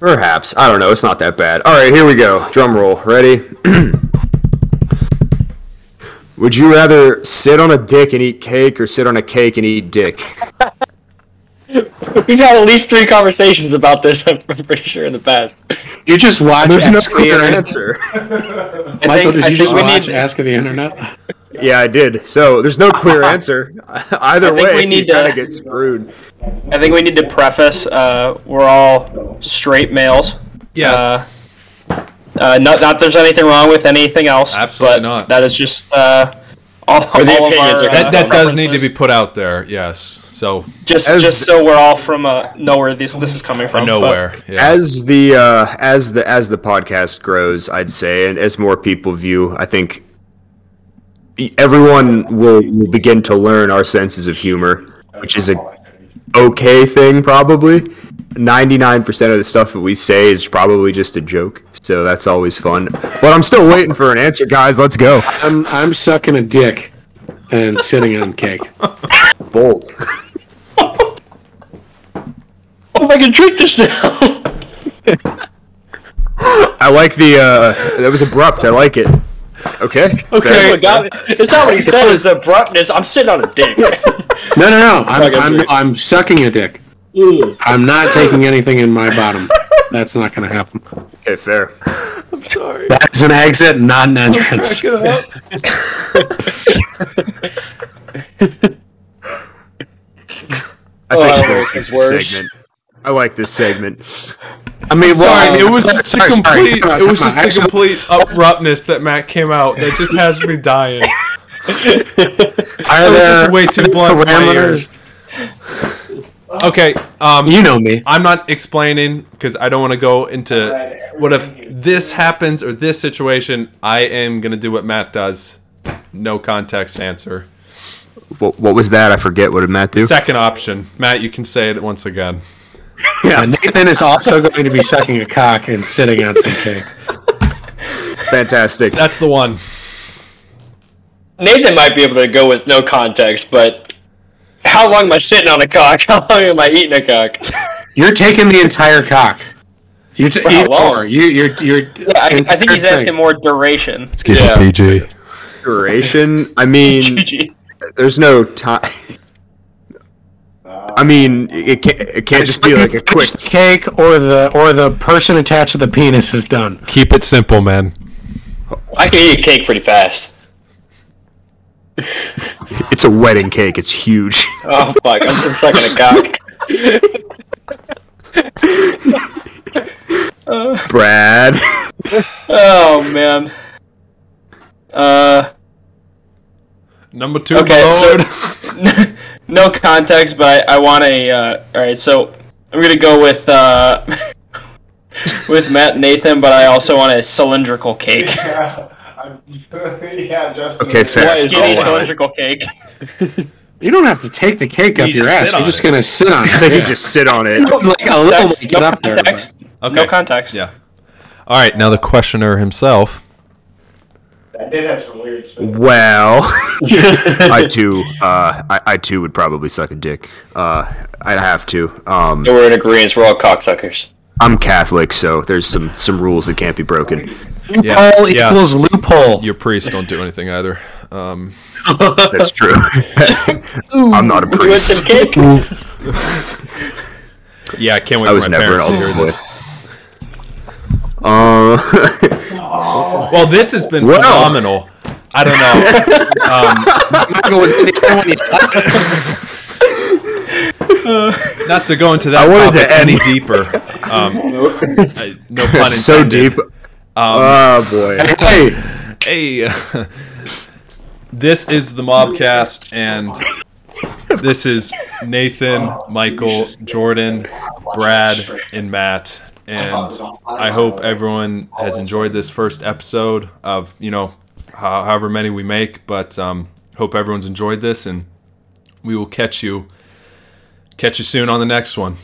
Perhaps. I don't know. It's not that bad. All right, here we go. Drum roll. Ready? Would you rather sit on a dick and eat cake or sit on a cake and eat dick? We've had at least three conversations about this. I'm pretty sure in the past. You just watch There's no the clear Internet. answer. Michael, think- did you think just watch need- Ask the Internet? Yeah, I did. So there's no clear answer. Either I think way, we need you to- get screwed. I think we need to preface uh, we're all straight males. Yes. Uh, uh, not not there's anything wrong with anything else. Absolutely but not. That is just uh, all, Or the all of opinions our, are That, that does need to be put out there. Yes. So just As- just so we're all from uh, know where this this is coming from. from nowhere. Yeah. As the uh, as the as the podcast grows, I'd say, and as more people view, I think everyone will, will begin to learn our senses of humor, which is a okay thing probably. 99% of the stuff that we say is probably just a joke. So that's always fun. But I'm still waiting for an answer, guys. Let's go. I'm I'm sucking a dick and sitting on cake. Bold. Oh, if I can drink this now. I like the uh that was abrupt. I like it. Okay. Oh Fair. my God. It's not what he said. It's abruptness. I'm sitting on a dick. No, no, no. I'm I'm. I'm sucking a dick. Mm. I'm not taking anything in my bottom. That's not going to happen. Okay, fair. I'm sorry. That's an exit, not an oh entrance. I Oh, think that I like this segment. I like this segment. I mean, Sorry, it was just the sorry, sorry, complete. time It was just out. the complete abruptness that Matt came out. That just has me dying. Are It was there just way too blunt for my ears. Okay. Um, You know me. I'm not explaining because I don't want to go into what if this happens or this situation. I am gonna do what Matt does. No context answer. What, what was that? I forget. What did Matt do? Second option, Matt. You can say it once again. Uh, Nathan is also going to be sucking a cock and sitting on some cake. Fantastic. That's the one. Nathan might be able to go with no context, but how long am I sitting on a cock? How long am I eating a cock? You're taking the entire cock. You're t- Wow, either long. You, you're, you're. I, I think he's asking more duration. Let's keep Yeah. PG. Duration. I mean, there's no time. I mean, it can't, it can't just be like a quick. cake, or the or the person attached to the penis is done. Keep it simple, man. I can eat a cake pretty fast. It's a wedding cake. It's huge. Oh fuck! I'm just sucking a cock. Brad. Oh man. Uh, Number two, Okay, so- lord. no context, but I, I want a. Uh, all right, so I'm gonna go with uh, with Matt Nathan, but I also want a cylindrical cake. yeah, just Okay, fair. Why is Skinny cylindrical cake. You don't have to take the cake up You your ass. You're just it. gonna sit on I think it. you just sit on it. like a little Context, bit, no get up there. but- Okay. No context. Yeah. All right, now the questioner himself. That did have some weird spin. Well, I too, uh, I, I too would probably suck a dick. Uh, I'd have to. Um, So we're in agreement. We're all cocksuckers. I'm Catholic, so there's some some rules that can't be broken. Yeah, Loophole yeah. equals loophole. Your priests don't do anything either. Um, That's true. I'm not a You want some priest. cake? yeah, I can't wait I for was my never an parents to hear this. Uh, Well, this has been Well. phenomenal. I don't know. Um, Michael was the other one you- not to go into that I wanted to topic end- any deeper. Um, I, no pun intended. so deep. Um, oh boy. Hey, hey, this is the Mobcast, and this is Nathan, Michael, Jordan, Brad, and Matt. And I hope everyone has enjoyed this first episode of you know however many we make. But um, hope everyone's enjoyed this, and we will catch you catch you soon on the next one.